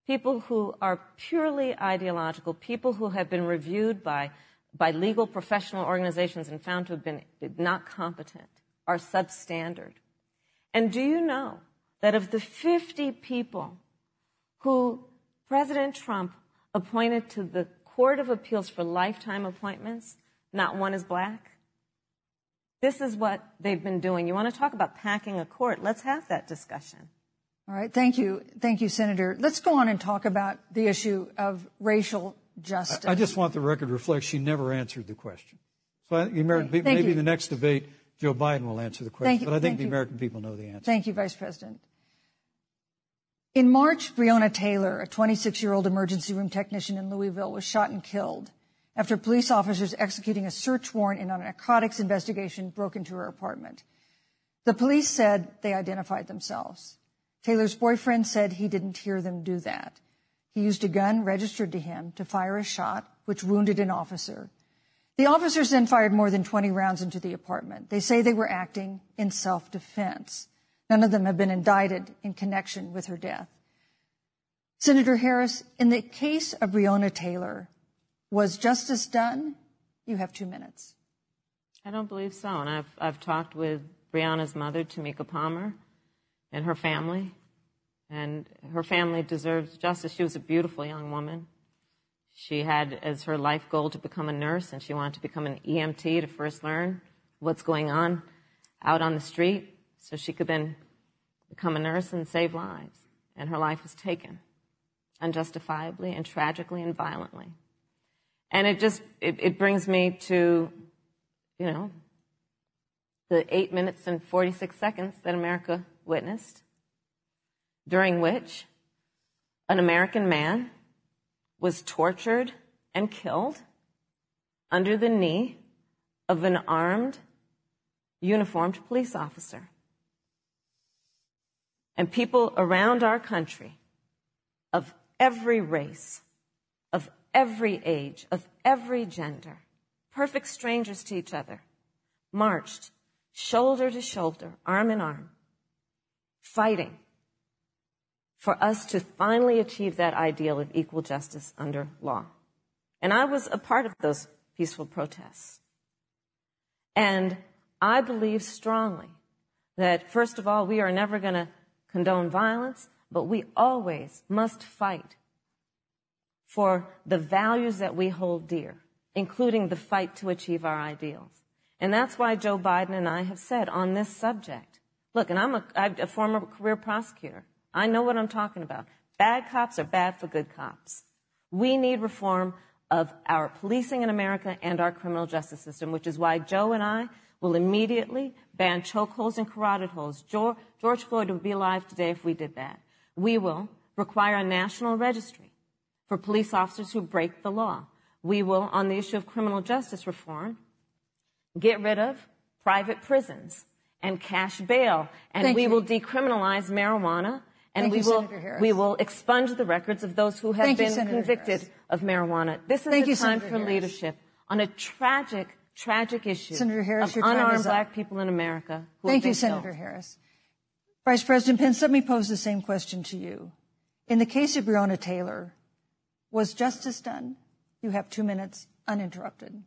Speaker 4: People who are purely ideological, people who have been reviewed by, by legal professional organizations and found to have been not competent, are substandard. And do you know that of the 50 people who President Trump appointed to the Court of Appeals for lifetime appointments, not one is black. This is what they've been doing. You want to talk about packing a court? Let's have that discussion.
Speaker 2: All right. Thank you. Thank you, Senator. Let's go on and talk about the issue of racial justice.
Speaker 3: I, I just want the record to reflect she never answered the question. So I, maybe you. the next debate, Joe Biden will answer the question. But I think the American people know the answer.
Speaker 2: Thank you, Vice President. In March, Breonna Taylor, a 26 year old emergency room technician in Louisville, was shot and killed after police officers executing a search warrant in a narcotics investigation broke into her apartment. The police said they identified themselves. Taylor's boyfriend said he didn't hear them do that. He used a gun registered to him to fire a shot, which wounded an officer. The officers then fired more than 20 rounds into the apartment. They say they were acting in self defense. None of them have been indicted in connection with her death. Senator Harris, in the case of Breonna Taylor, was justice done? You have two minutes.
Speaker 4: I don't believe so. And I've, I've talked with Breonna's mother, Tamika Palmer, and her family. And her family deserves justice. She was a beautiful young woman. She had as her life goal to become a nurse, and she wanted to become an EMT to first learn what's going on out on the street so she could then become a nurse and save lives. And her life was taken unjustifiably and tragically and violently. And it just, it, it brings me to, you know, the eight minutes and 46 seconds that America witnessed, during which an American man was tortured and killed under the knee of an armed, uniformed police officer. And people around our country of every race, of every age, of every gender, perfect strangers to each other, marched shoulder to shoulder, arm in arm, fighting for us to finally achieve that ideal of equal justice under law. And I was a part of those peaceful protests. And I believe strongly that, first of all, we are never going to condone violence, but we always must fight for the values that we hold dear, including the fight to achieve our ideals. And that's why Joe Biden and I have said on this subject, look, and I'm a, I'm a former career prosecutor. I know what I'm talking about. Bad cops are bad for good cops. We need reform of our policing in America and our criminal justice system, which is why Joe and I will immediately ban chokeholds and carotid holds. George, George Floyd would be alive today if we did that. We will require a national registry for police officers who break the law. We will, on the issue of criminal justice reform, get rid of private prisons and cash bail, and
Speaker 2: Thank
Speaker 4: we
Speaker 2: you.
Speaker 4: will decriminalize marijuana, and
Speaker 2: Thank
Speaker 4: we
Speaker 2: you,
Speaker 4: will we will expunge the records of those who have
Speaker 2: Thank
Speaker 4: been
Speaker 2: Senator
Speaker 4: convicted
Speaker 2: Harris.
Speaker 4: of marijuana. This is
Speaker 2: Thank
Speaker 4: a
Speaker 2: you,
Speaker 4: time
Speaker 2: Senator
Speaker 4: for
Speaker 2: Harris.
Speaker 4: leadership on a tragic, tragic issue
Speaker 2: Senator Harris,
Speaker 4: of
Speaker 2: your time
Speaker 4: unarmed black people in America. Who
Speaker 2: Thank
Speaker 4: have
Speaker 2: you,
Speaker 4: been
Speaker 2: Senator
Speaker 4: killed.
Speaker 2: Harris. Vice President Pence, let me pose the same question to you. In the case of Breonna Taylor, was justice done? You have two minutes uninterrupted.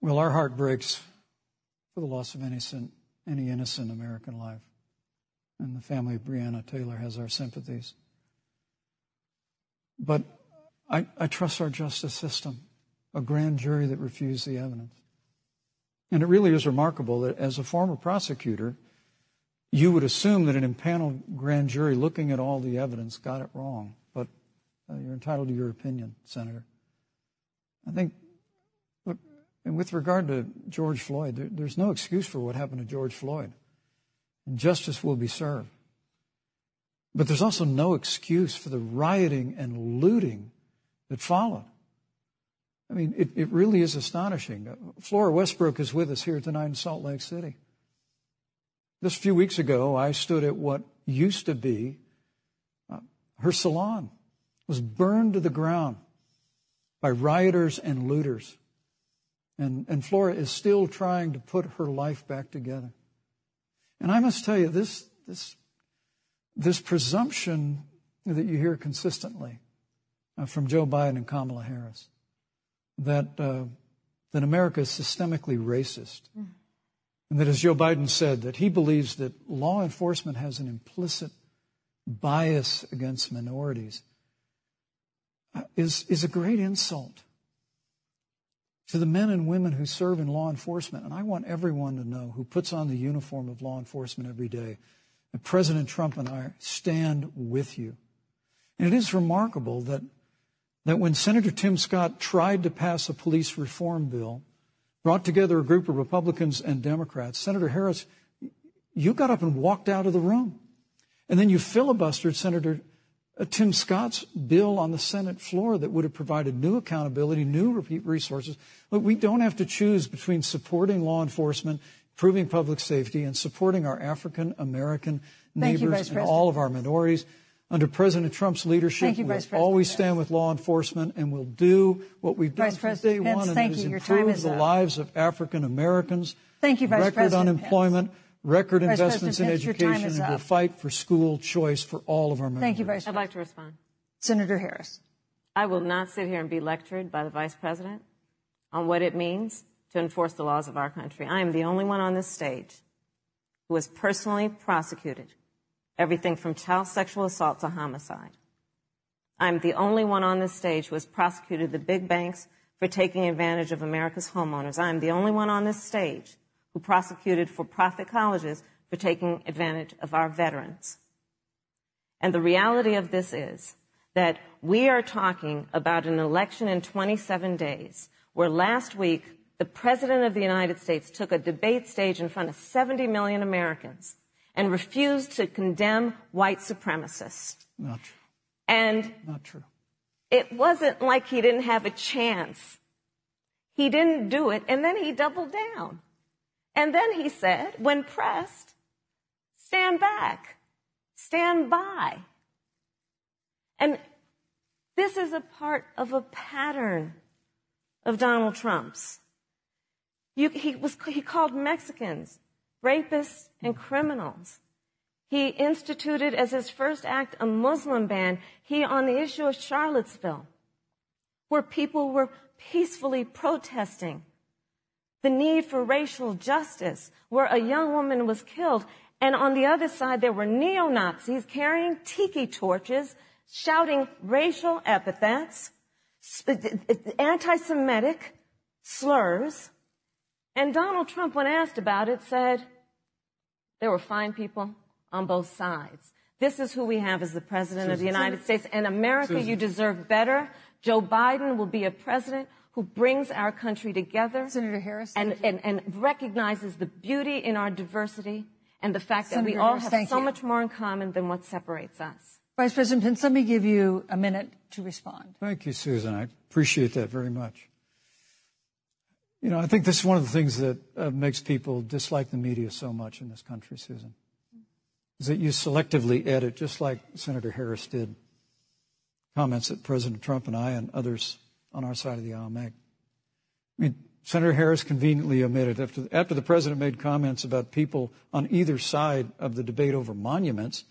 Speaker 3: Well, our heart breaks for the loss of innocent, any innocent American life. And the family of Breonna Taylor has our sympathies. But I, I trust our justice system, a grand jury that refused the evidence. And it really is remarkable that as a former prosecutor, you would assume that an impaneled grand jury looking at all the evidence got it wrong. But uh, you're entitled to your opinion, Senator. I think and with regard to George Floyd, there, there's no excuse for what happened to George Floyd. And justice will be served. But there's also no excuse for the rioting and looting that followed. I mean, it, it really is astonishing. Uh, Flora Westbrook is with us here tonight in Salt Lake City. Just a few weeks ago, I stood at what used to be uh, her salon. It was burned to the ground by rioters and looters. And, and Flora is still trying to put her life back together. And I must tell you, this, this, this presumption that you hear consistently uh, from Joe Biden and Kamala Harris that, uh, that America is systemically racist. And that, as Joe Biden said, that he believes that law enforcement has an implicit bias against minorities uh, is, is a great insult to the men and women who serve in law enforcement. And I want everyone to know who puts on the uniform of law enforcement every day President Trump and I stand with you. And it is remarkable that, that when Senator Tim Scott tried to pass a police reform bill, brought together a group of Republicans and Democrats, Senator Harris, you got up and walked out of the room. And then you filibustered Senator Tim Scott's bill on the Senate floor that would have provided new accountability, new resources. But we don't have to choose between supporting law enforcement, improving public safety, and supporting our African American neighbors and all of our minorities. Under President Trump's leadership,
Speaker 2: you,
Speaker 3: we'll always stand with law enforcement and we'll do what we've done
Speaker 2: Vice
Speaker 3: from day
Speaker 2: Pence,
Speaker 3: one, and
Speaker 2: thank
Speaker 3: that is
Speaker 2: you.
Speaker 3: Improve
Speaker 2: is
Speaker 3: the
Speaker 2: up.
Speaker 3: lives of African Americans.
Speaker 2: Thank you, Vice
Speaker 3: record
Speaker 2: President
Speaker 3: unemployment, record
Speaker 2: Vice
Speaker 3: investments in
Speaker 2: Pence,
Speaker 3: education, and we'll fight for school choice for all of our minorities.
Speaker 2: Thank you, Vice President.
Speaker 4: I'd like to respond.
Speaker 2: Senator Harris.
Speaker 4: I will not sit here and be lectured by the vice president on what it means to enforce the laws of our country. I am the only one on this stage who has personally prosecuted everything from child sexual assault to homicide. I'm the only one on this stage who has prosecuted the big banks for taking advantage of America's homeowners. I'm the only one on this stage who prosecuted for profit colleges for taking advantage of our veterans. And the reality of this is that we are talking about an election in 27 days, where last week the President of the United States took a debate stage in front of 70 million Americans and refused to condemn white supremacists.
Speaker 3: Not true.
Speaker 4: And
Speaker 3: Not true.
Speaker 4: it wasn't like he didn't have a chance. He didn't do it, and then he doubled down. And then he said, when pressed, stand back, stand by. And this is a part of a pattern of Donald Trump's. You, he, was, he called Mexicans rapists and criminals. He instituted as his first act a Muslim ban. He, on the issue of Charlottesville, where people were peacefully protesting the need for racial justice, where a young woman was killed. And on the other side, there were neo Nazis carrying tiki torches, shouting racial epithets, anti Semitic slurs. And Donald Trump, when asked about it, said there were fine people on both sides. This is who we have as the President of the United States. And America, you deserve better. Joe Biden will be a president who brings our country together
Speaker 2: Senator Harris.
Speaker 4: and, and, and recognizes the beauty in our diversity and the fact that we all
Speaker 2: Harris,
Speaker 4: have so
Speaker 2: you.
Speaker 4: much more in common than what separates us.
Speaker 2: Vice President Pence, let me give you a minute to respond.
Speaker 3: Thank you, Susan. I appreciate that very much. You know, I think this is one of the things that uh, makes people dislike the media so much in this country, Susan, is that you selectively edit, just like Senator Harris did, comments that President Trump and I and others on our side of the aisle make. I mean, Senator Harris conveniently omitted after, after the president made comments about people on either side of the debate over monuments,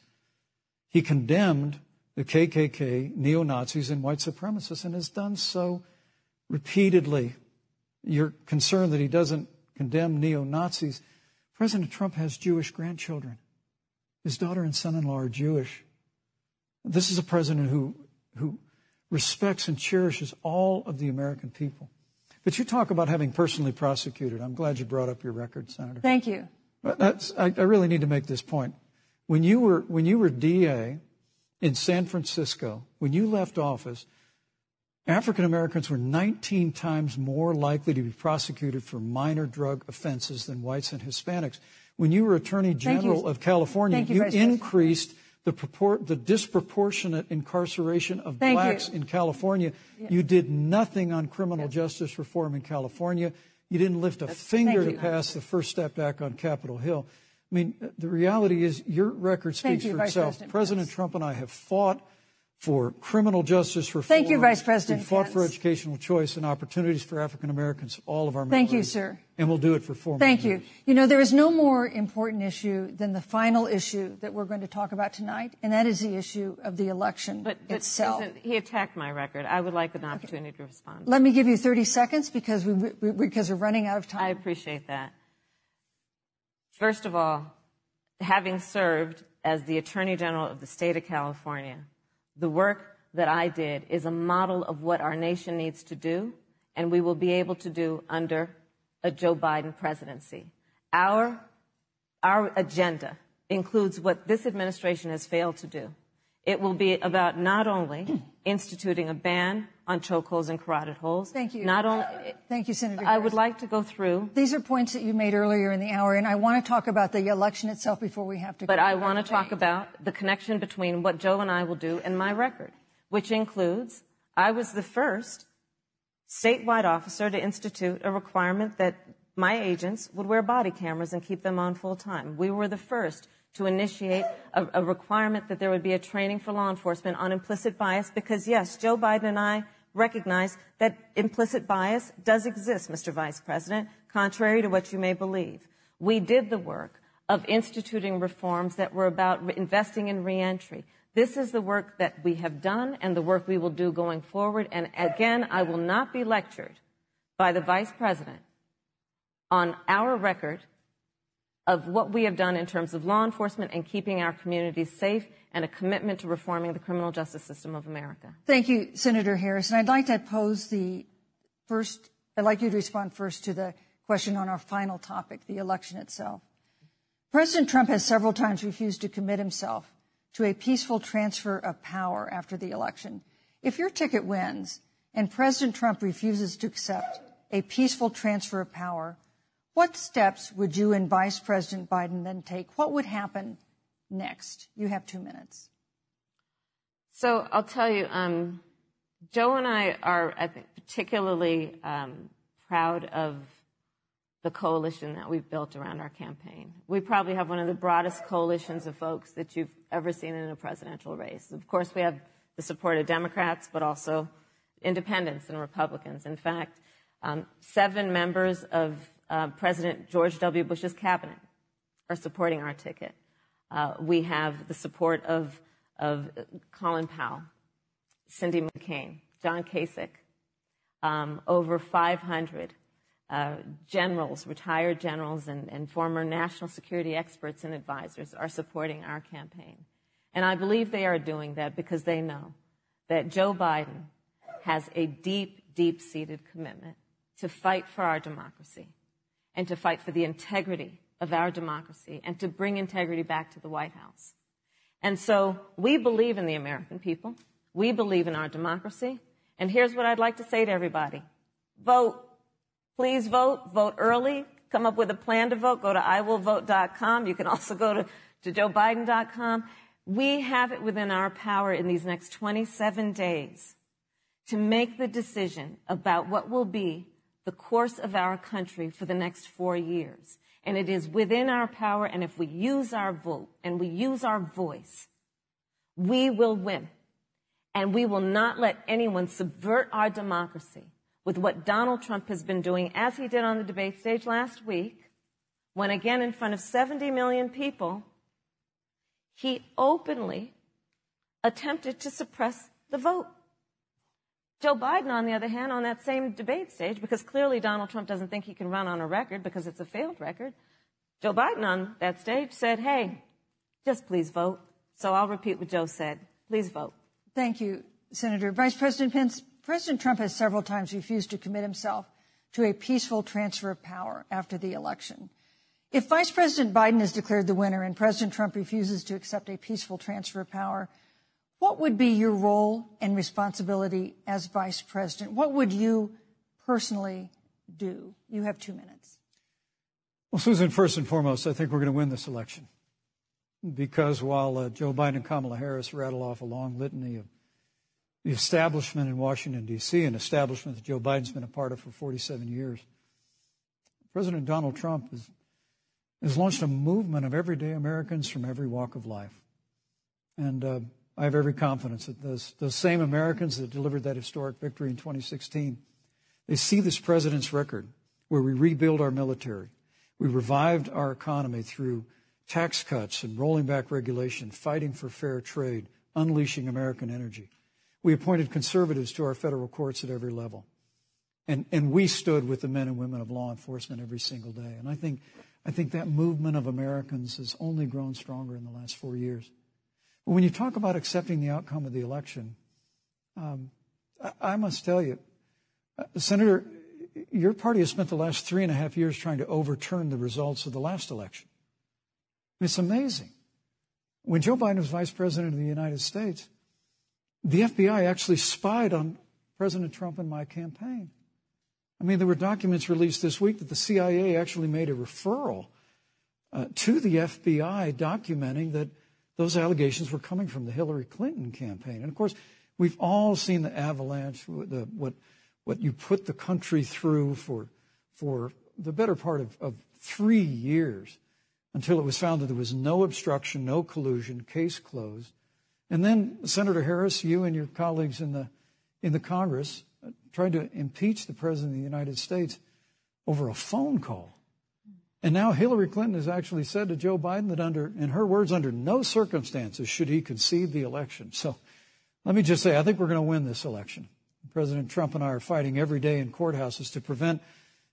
Speaker 3: he condemned the KKK, neo Nazis, and white supremacists, and has done so repeatedly. You're concerned that he doesn't condemn neo Nazis. President Trump has Jewish grandchildren. His daughter and son in law are Jewish. This is a president who, who respects and cherishes all of the American people. But you talk about having personally prosecuted. I'm glad you brought up your record, Senator.
Speaker 2: Thank you.
Speaker 3: That's, I, I really need to make this point. When you were when you were DA in San Francisco, when you left office, African Americans were 19 times more likely to be prosecuted for minor drug offenses than whites and Hispanics. When you were Attorney General of California,
Speaker 2: Thank you,
Speaker 3: you increased the, purport, the disproportionate incarceration of
Speaker 2: Thank you.
Speaker 3: blacks in California. You did nothing on criminal justice reform in California. You didn't lift a finger to
Speaker 2: you.
Speaker 3: pass the First Step Act on Capitol Hill. I mean, the reality is your record speaks
Speaker 2: you,
Speaker 3: for
Speaker 2: Vice
Speaker 3: itself.
Speaker 2: President
Speaker 3: President Trump and I have fought for criminal justice reform.
Speaker 2: Thank you, Vice President
Speaker 3: We fought for educational choice and opportunities for African Americans, all of our
Speaker 2: Thank you, sir.
Speaker 3: And we'll do it for four
Speaker 2: Thank
Speaker 3: more
Speaker 2: you.
Speaker 3: years.
Speaker 2: You know, there is no more important issue than the final issue that we're going to talk about tonight, and that is the issue of the election
Speaker 4: But, but
Speaker 2: itself.
Speaker 4: Susan, he attacked my record. I would like an opportunity to respond.
Speaker 2: Let me give you 30 seconds because, we, we, because we're running out of time.
Speaker 4: I appreciate that. First of all, having served as the Attorney General of the state of California, the work that I did is a model of what our nation needs to do, and we will be able to do under a Joe Biden presidency. Our, our agenda includes what this administration has failed to do. It will be about not only instituting a ban on chokeholds and carotid holes.
Speaker 2: Thank you.
Speaker 4: Not only,
Speaker 2: Thank you, Senator.
Speaker 4: I would like to go through
Speaker 2: These are points that you made earlier in the hour, and I want to talk about the election itself before we have to.
Speaker 4: But I want to talk about the connection between what Joe and I will do and my record, which includes I was the first statewide officer to institute a requirement that my agents would wear body cameras and keep them on full time. We were the first to initiate a, a, requirement that there would be a training for law enforcement on implicit bias because yes, Joe Biden and I recognize that implicit bias does exist, Mr. Vice President, contrary to what you may believe. We did the work of instituting reforms that were about investing in reentry. This is the work that we have done and the work we will do going forward. And again, I will not be lectured by the Vice President on our record of what we have done in terms of law enforcement and keeping our communities safe and a commitment to reforming the criminal justice system of America.
Speaker 2: Thank you, Senator Harris. And I'd like to pose the first, I'd like you to respond first to the question on our final topic, the election itself. President Trump has several times refused to commit himself to a peaceful transfer of power after the election. If your ticket wins and President Trump refuses to accept a peaceful transfer of power, what steps would you and Vice President Biden then take? What would happen next? You have two minutes.
Speaker 4: So I'll tell you, um, Joe and I are, I think, particularly um, proud of the coalition that we've built around our campaign. We probably have one of the broadest coalitions of folks that you've ever seen in a presidential race. Of course, we have the support of Democrats, but also independents and Republicans. In fact, um, seven members of uh, President George W. Bush's cabinet are supporting our ticket. Uh, we have the support of, of Colin Powell, Cindy McCain, John Kasich, um, over 500 uh, generals, retired generals, and, and former national security experts and advisors are supporting our campaign. And I believe they are doing that because they know that Joe Biden has a deep, deep seated commitment to fight for our democracy and to fight for the integrity of our democracy and to bring integrity back to the White House. And so we believe in the American people. We believe in our democracy. And here's what I'd like to say to everybody. Vote. Please vote. Vote early. Come up with a plan to vote. Go to iwillvote.com. You can also go to, to joebiden.com. We have it within our power in these next 27 days to make the decision about what will be the course of our country for the next four years. And it is within our power, and if we use our vote and we use our voice, we will win. And we will not let anyone subvert our democracy with what Donald Trump has been doing, as he did on the debate stage last week, when again in front of 70 million people, he openly attempted to suppress the vote. Joe Biden, on the other hand, on that same debate stage, because clearly Donald Trump doesn't think he can run on a record because it's a failed record, Joe Biden on that stage said, hey, just please vote. So I'll repeat what Joe said. Please vote.
Speaker 2: Thank you, Senator. Vice President Pence, President Trump has several times refused to commit himself to a peaceful transfer of power after the election. If Vice President Biden is declared the winner and President Trump refuses to accept a peaceful transfer of power, what would be your role and responsibility as vice president? What would you personally do? You have two minutes.
Speaker 3: Well, Susan, first and foremost, I think we're going to win this election. Because while uh, Joe Biden and Kamala Harris rattle off a long litany of the establishment in Washington, D.C., an establishment that Joe Biden's been a part of for 47 years, President Donald Trump has, has launched a movement of everyday Americans from every walk of life. And uh, I have every confidence that those, those same Americans that delivered that historic victory in 2016, they see this president's record where we rebuild our military. We revived our economy through tax cuts and rolling back regulation, fighting for fair trade, unleashing American energy. We appointed conservatives to our federal courts at every level. And, and we stood with the men and women of law enforcement every single day. And I think, I think that movement of Americans has only grown stronger in the last four years. When you talk about accepting the outcome of the election, um, I must tell you, uh, Senator, your party has spent the last three and a half years trying to overturn the results of the last election. It's amazing. When Joe Biden was vice president of the United States, the FBI actually spied on President Trump and my campaign. I mean, there were documents released this week that the CIA actually made a referral uh, to the FBI documenting that those allegations were coming from the Hillary Clinton campaign. And of course, we've all seen the avalanche, the, what, what you put the country through for, for the better part of, of three years until it was found that there was no obstruction, no collusion, case closed. And then Senator Harris, you and your colleagues in the in the Congress uh, tried to impeach the President of the United States over a phone call. And now Hillary Clinton has actually said to Joe Biden that under, in her words, under no circumstances should he concede the election. So let me just say, I think we're going to win this election. President Trump and I are fighting every day in courthouses to prevent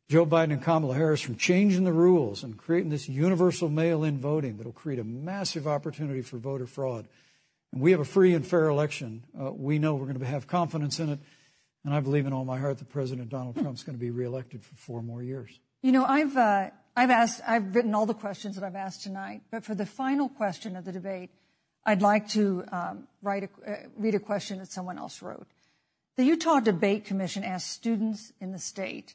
Speaker 3: Joe Biden and Kamala Harris from changing the rules and creating this universal mail in voting that will create a massive opportunity for voter fraud and we have a free and fair election, uh, we know we're going to have confidence in it. And I believe in all my heart that President Donald Trump is going to be reelected for four more years.
Speaker 2: You know, I've, uh, I've asked, I've written all the questions that I've asked tonight, but for the final question of the debate, I'd like to um, write a, uh, read a question that someone else wrote. The Utah Debate Commission asked students in the state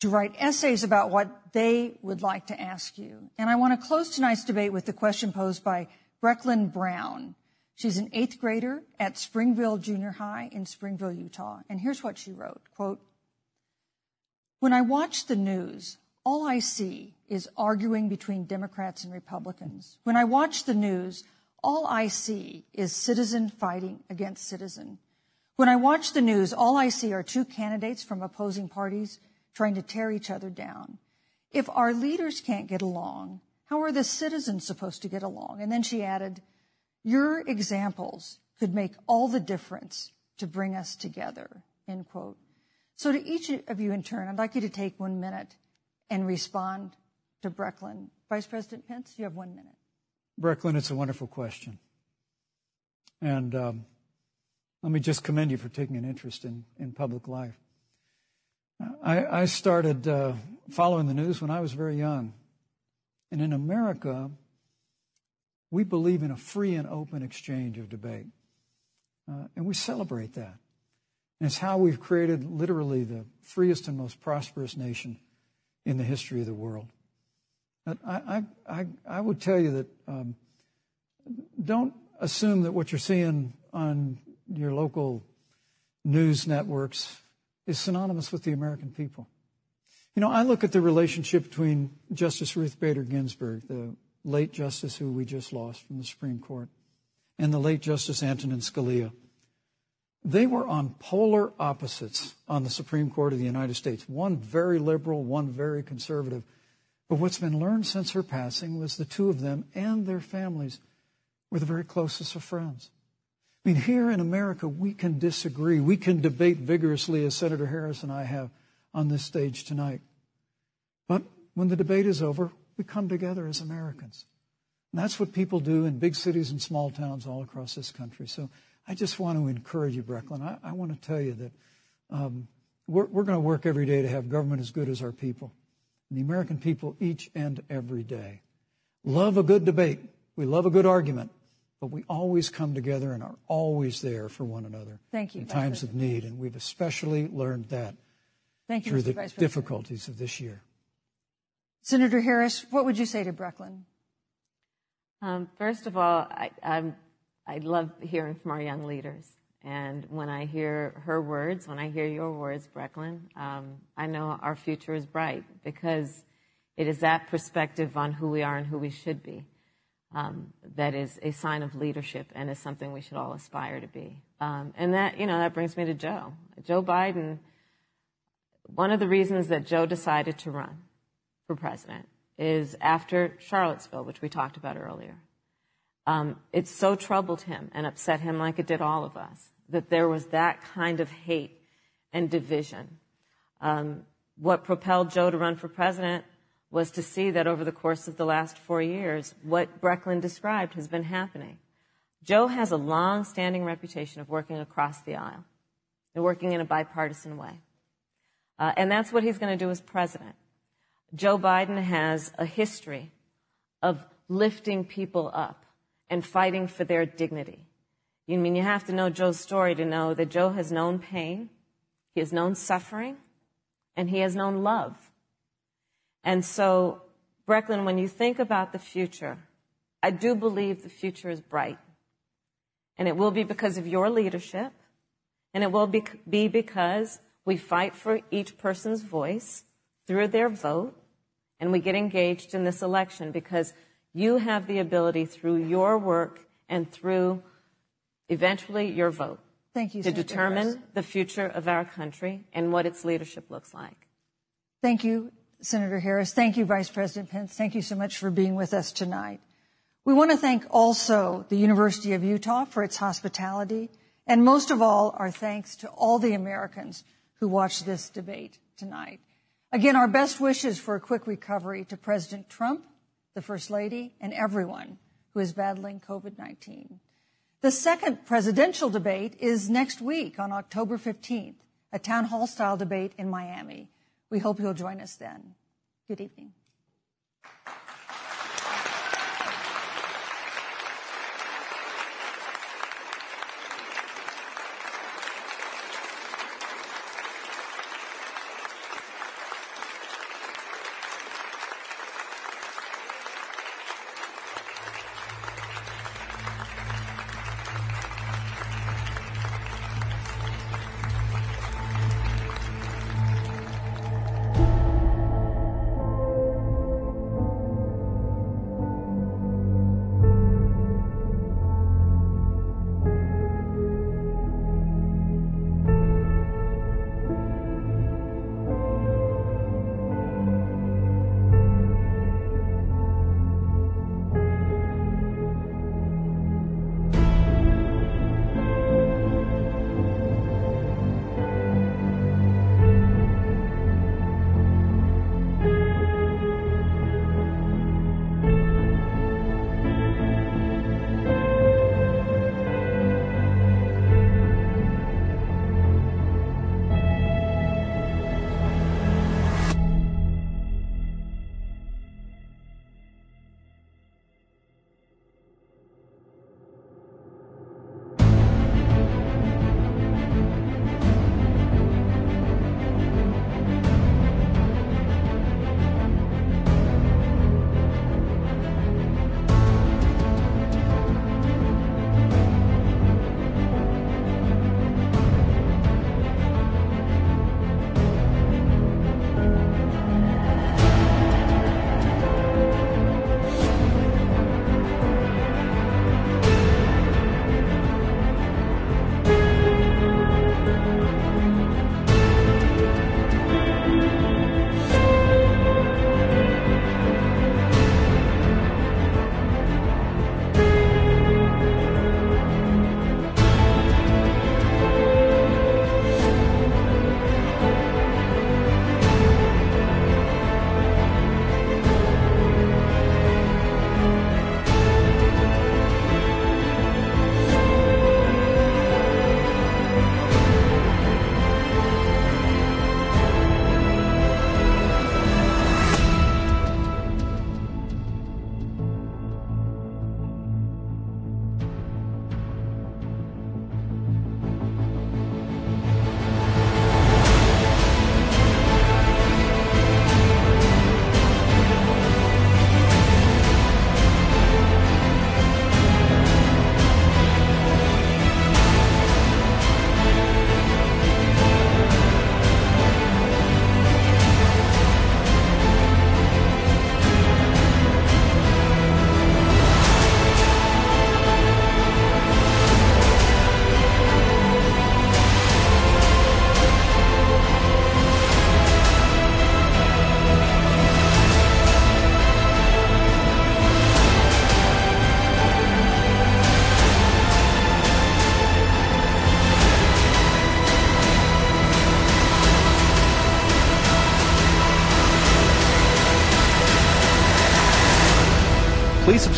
Speaker 2: to write essays about what they would like to ask you. And I want to close tonight's debate with the question posed by Brecklin Brown. She's an eighth grader at Springville Junior High in Springville, Utah. And here's what she wrote, quote, When I watch the news, all I see is arguing between Democrats and Republicans. When I watch the news, all I see is citizen fighting against citizen. When I watch the news, all I see are two candidates from opposing parties trying to tear each other down. If our leaders can't get along, how are the citizens supposed to get along? And then she added, your examples could make all the difference to bring us together, end quote. So to each of you in turn, I'd like you to take one minute and respond to Brecklin. Vice President Pence, you have one minute.
Speaker 3: Brecklin, it's a wonderful question. And um, let me just commend you for taking an interest in, in public life. I, I started uh, following the news when I was very young. And in America, we believe in a free and open exchange of debate. Uh, and we celebrate that. And it's how we've created literally the freest and most prosperous nation in the history of the world. I, I, I, I would tell you that um, don't assume that what you're seeing on your local news networks is synonymous with the American people. You know, I look at the relationship between Justice Ruth Bader Ginsburg, the late Justice who we just lost from the Supreme Court, and the late Justice Antonin Scalia. They were on polar opposites on the Supreme Court of the United States. One very liberal, one very conservative. But what's been learned since her passing was the two of them and their families were the very closest of friends. I mean, here in America, we can disagree. We can debate vigorously, as Senator Harris and I have on this stage tonight. But when the debate is over, we come together as Americans. And that's what people do in big cities and small towns all across this country. So I just want to encourage you, Brecklin. I, I want to tell you that um, we're, we're going to work every day to have government as good as our people, and the American people each and every day. Love a good debate. We love a good argument, but we always come together and are always there for one another.
Speaker 2: Thank you.
Speaker 3: In times of need, and we've especially learned that
Speaker 2: Thank you,
Speaker 3: through
Speaker 2: Mr.
Speaker 3: the difficulties of this year.
Speaker 2: Senator Harris, what would you say to Brecklin?
Speaker 4: Um, first of all, I, I'm, I love hearing from our young leaders. And when I hear her words, when I hear your words, Brecklin, um, I know our future is bright because it is that perspective on who we are and who we should be um, that is a sign of leadership and is something we should all aspire to be. Um, and that, you know, that brings me to Joe. Joe Biden, one of the reasons that Joe decided to run for president is after Charlottesville, which we talked about earlier. Um, it so troubled him and upset him like it did all of us that there was that kind of hate and division. Um, what propelled Joe to run for president was to see that over the course of the last four years, what Brecklin described has been happening. Joe has a long standing reputation of working across the aisle and working in a bipartisan way. Uh, and that's what he's going to do as president. Joe Biden has a history of lifting people up and fighting for their dignity. You mean you have to know Joe's story to know that Joe has known pain, he has known suffering, and he has known love. And so, Brecklin, when you think about the future, I do believe the future is bright. And it will be because of your leadership, and it will be, be because we fight for each person's voice through their vote, and we get engaged in this election because you have the ability through your work and through eventually your vote
Speaker 2: Thank you,
Speaker 4: to
Speaker 2: Senator
Speaker 4: determine the future of our country and what its leadership looks like.
Speaker 2: Thank you, Senator Harris. Thank you, Vice President Pence. Thank you so much for being with us tonight. We want to thank also the University of Utah for its hospitality, and most of all, our thanks to all the Americans who watched this debate tonight. Again, our best wishes for a quick recovery to President Trump, the First Lady, and everyone who is battling COVID-19. The second presidential debate is next week on October 15th, a town hall style debate in Miami. We hope you'll join us then. Good evening.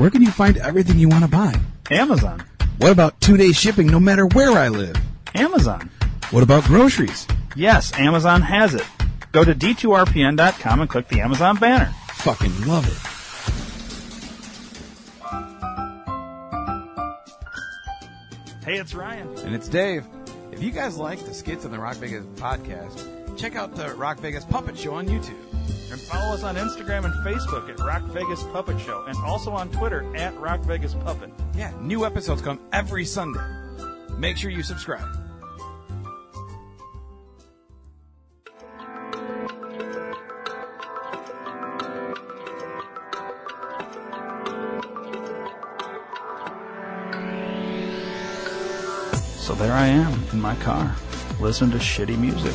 Speaker 5: Where can you find everything you want to buy?
Speaker 6: Amazon.
Speaker 5: What about two day shipping no matter where I live?
Speaker 6: Amazon.
Speaker 5: What about groceries?
Speaker 6: Yes, Amazon has it. Go to d2rpn.com and click the Amazon banner.
Speaker 5: Fucking love it.
Speaker 6: Hey, it's Ryan.
Speaker 7: And it's Dave. If you guys like the skits on the Rock Vegas podcast, check out the Rock Vegas Puppet Show on YouTube.
Speaker 6: And follow us on Instagram and Facebook at Rock Vegas Puppet Show, and also on Twitter at Rock Vegas Puppet.
Speaker 7: Yeah, new episodes come every Sunday. Make sure you subscribe.
Speaker 6: So there I am in my car, listening to shitty music.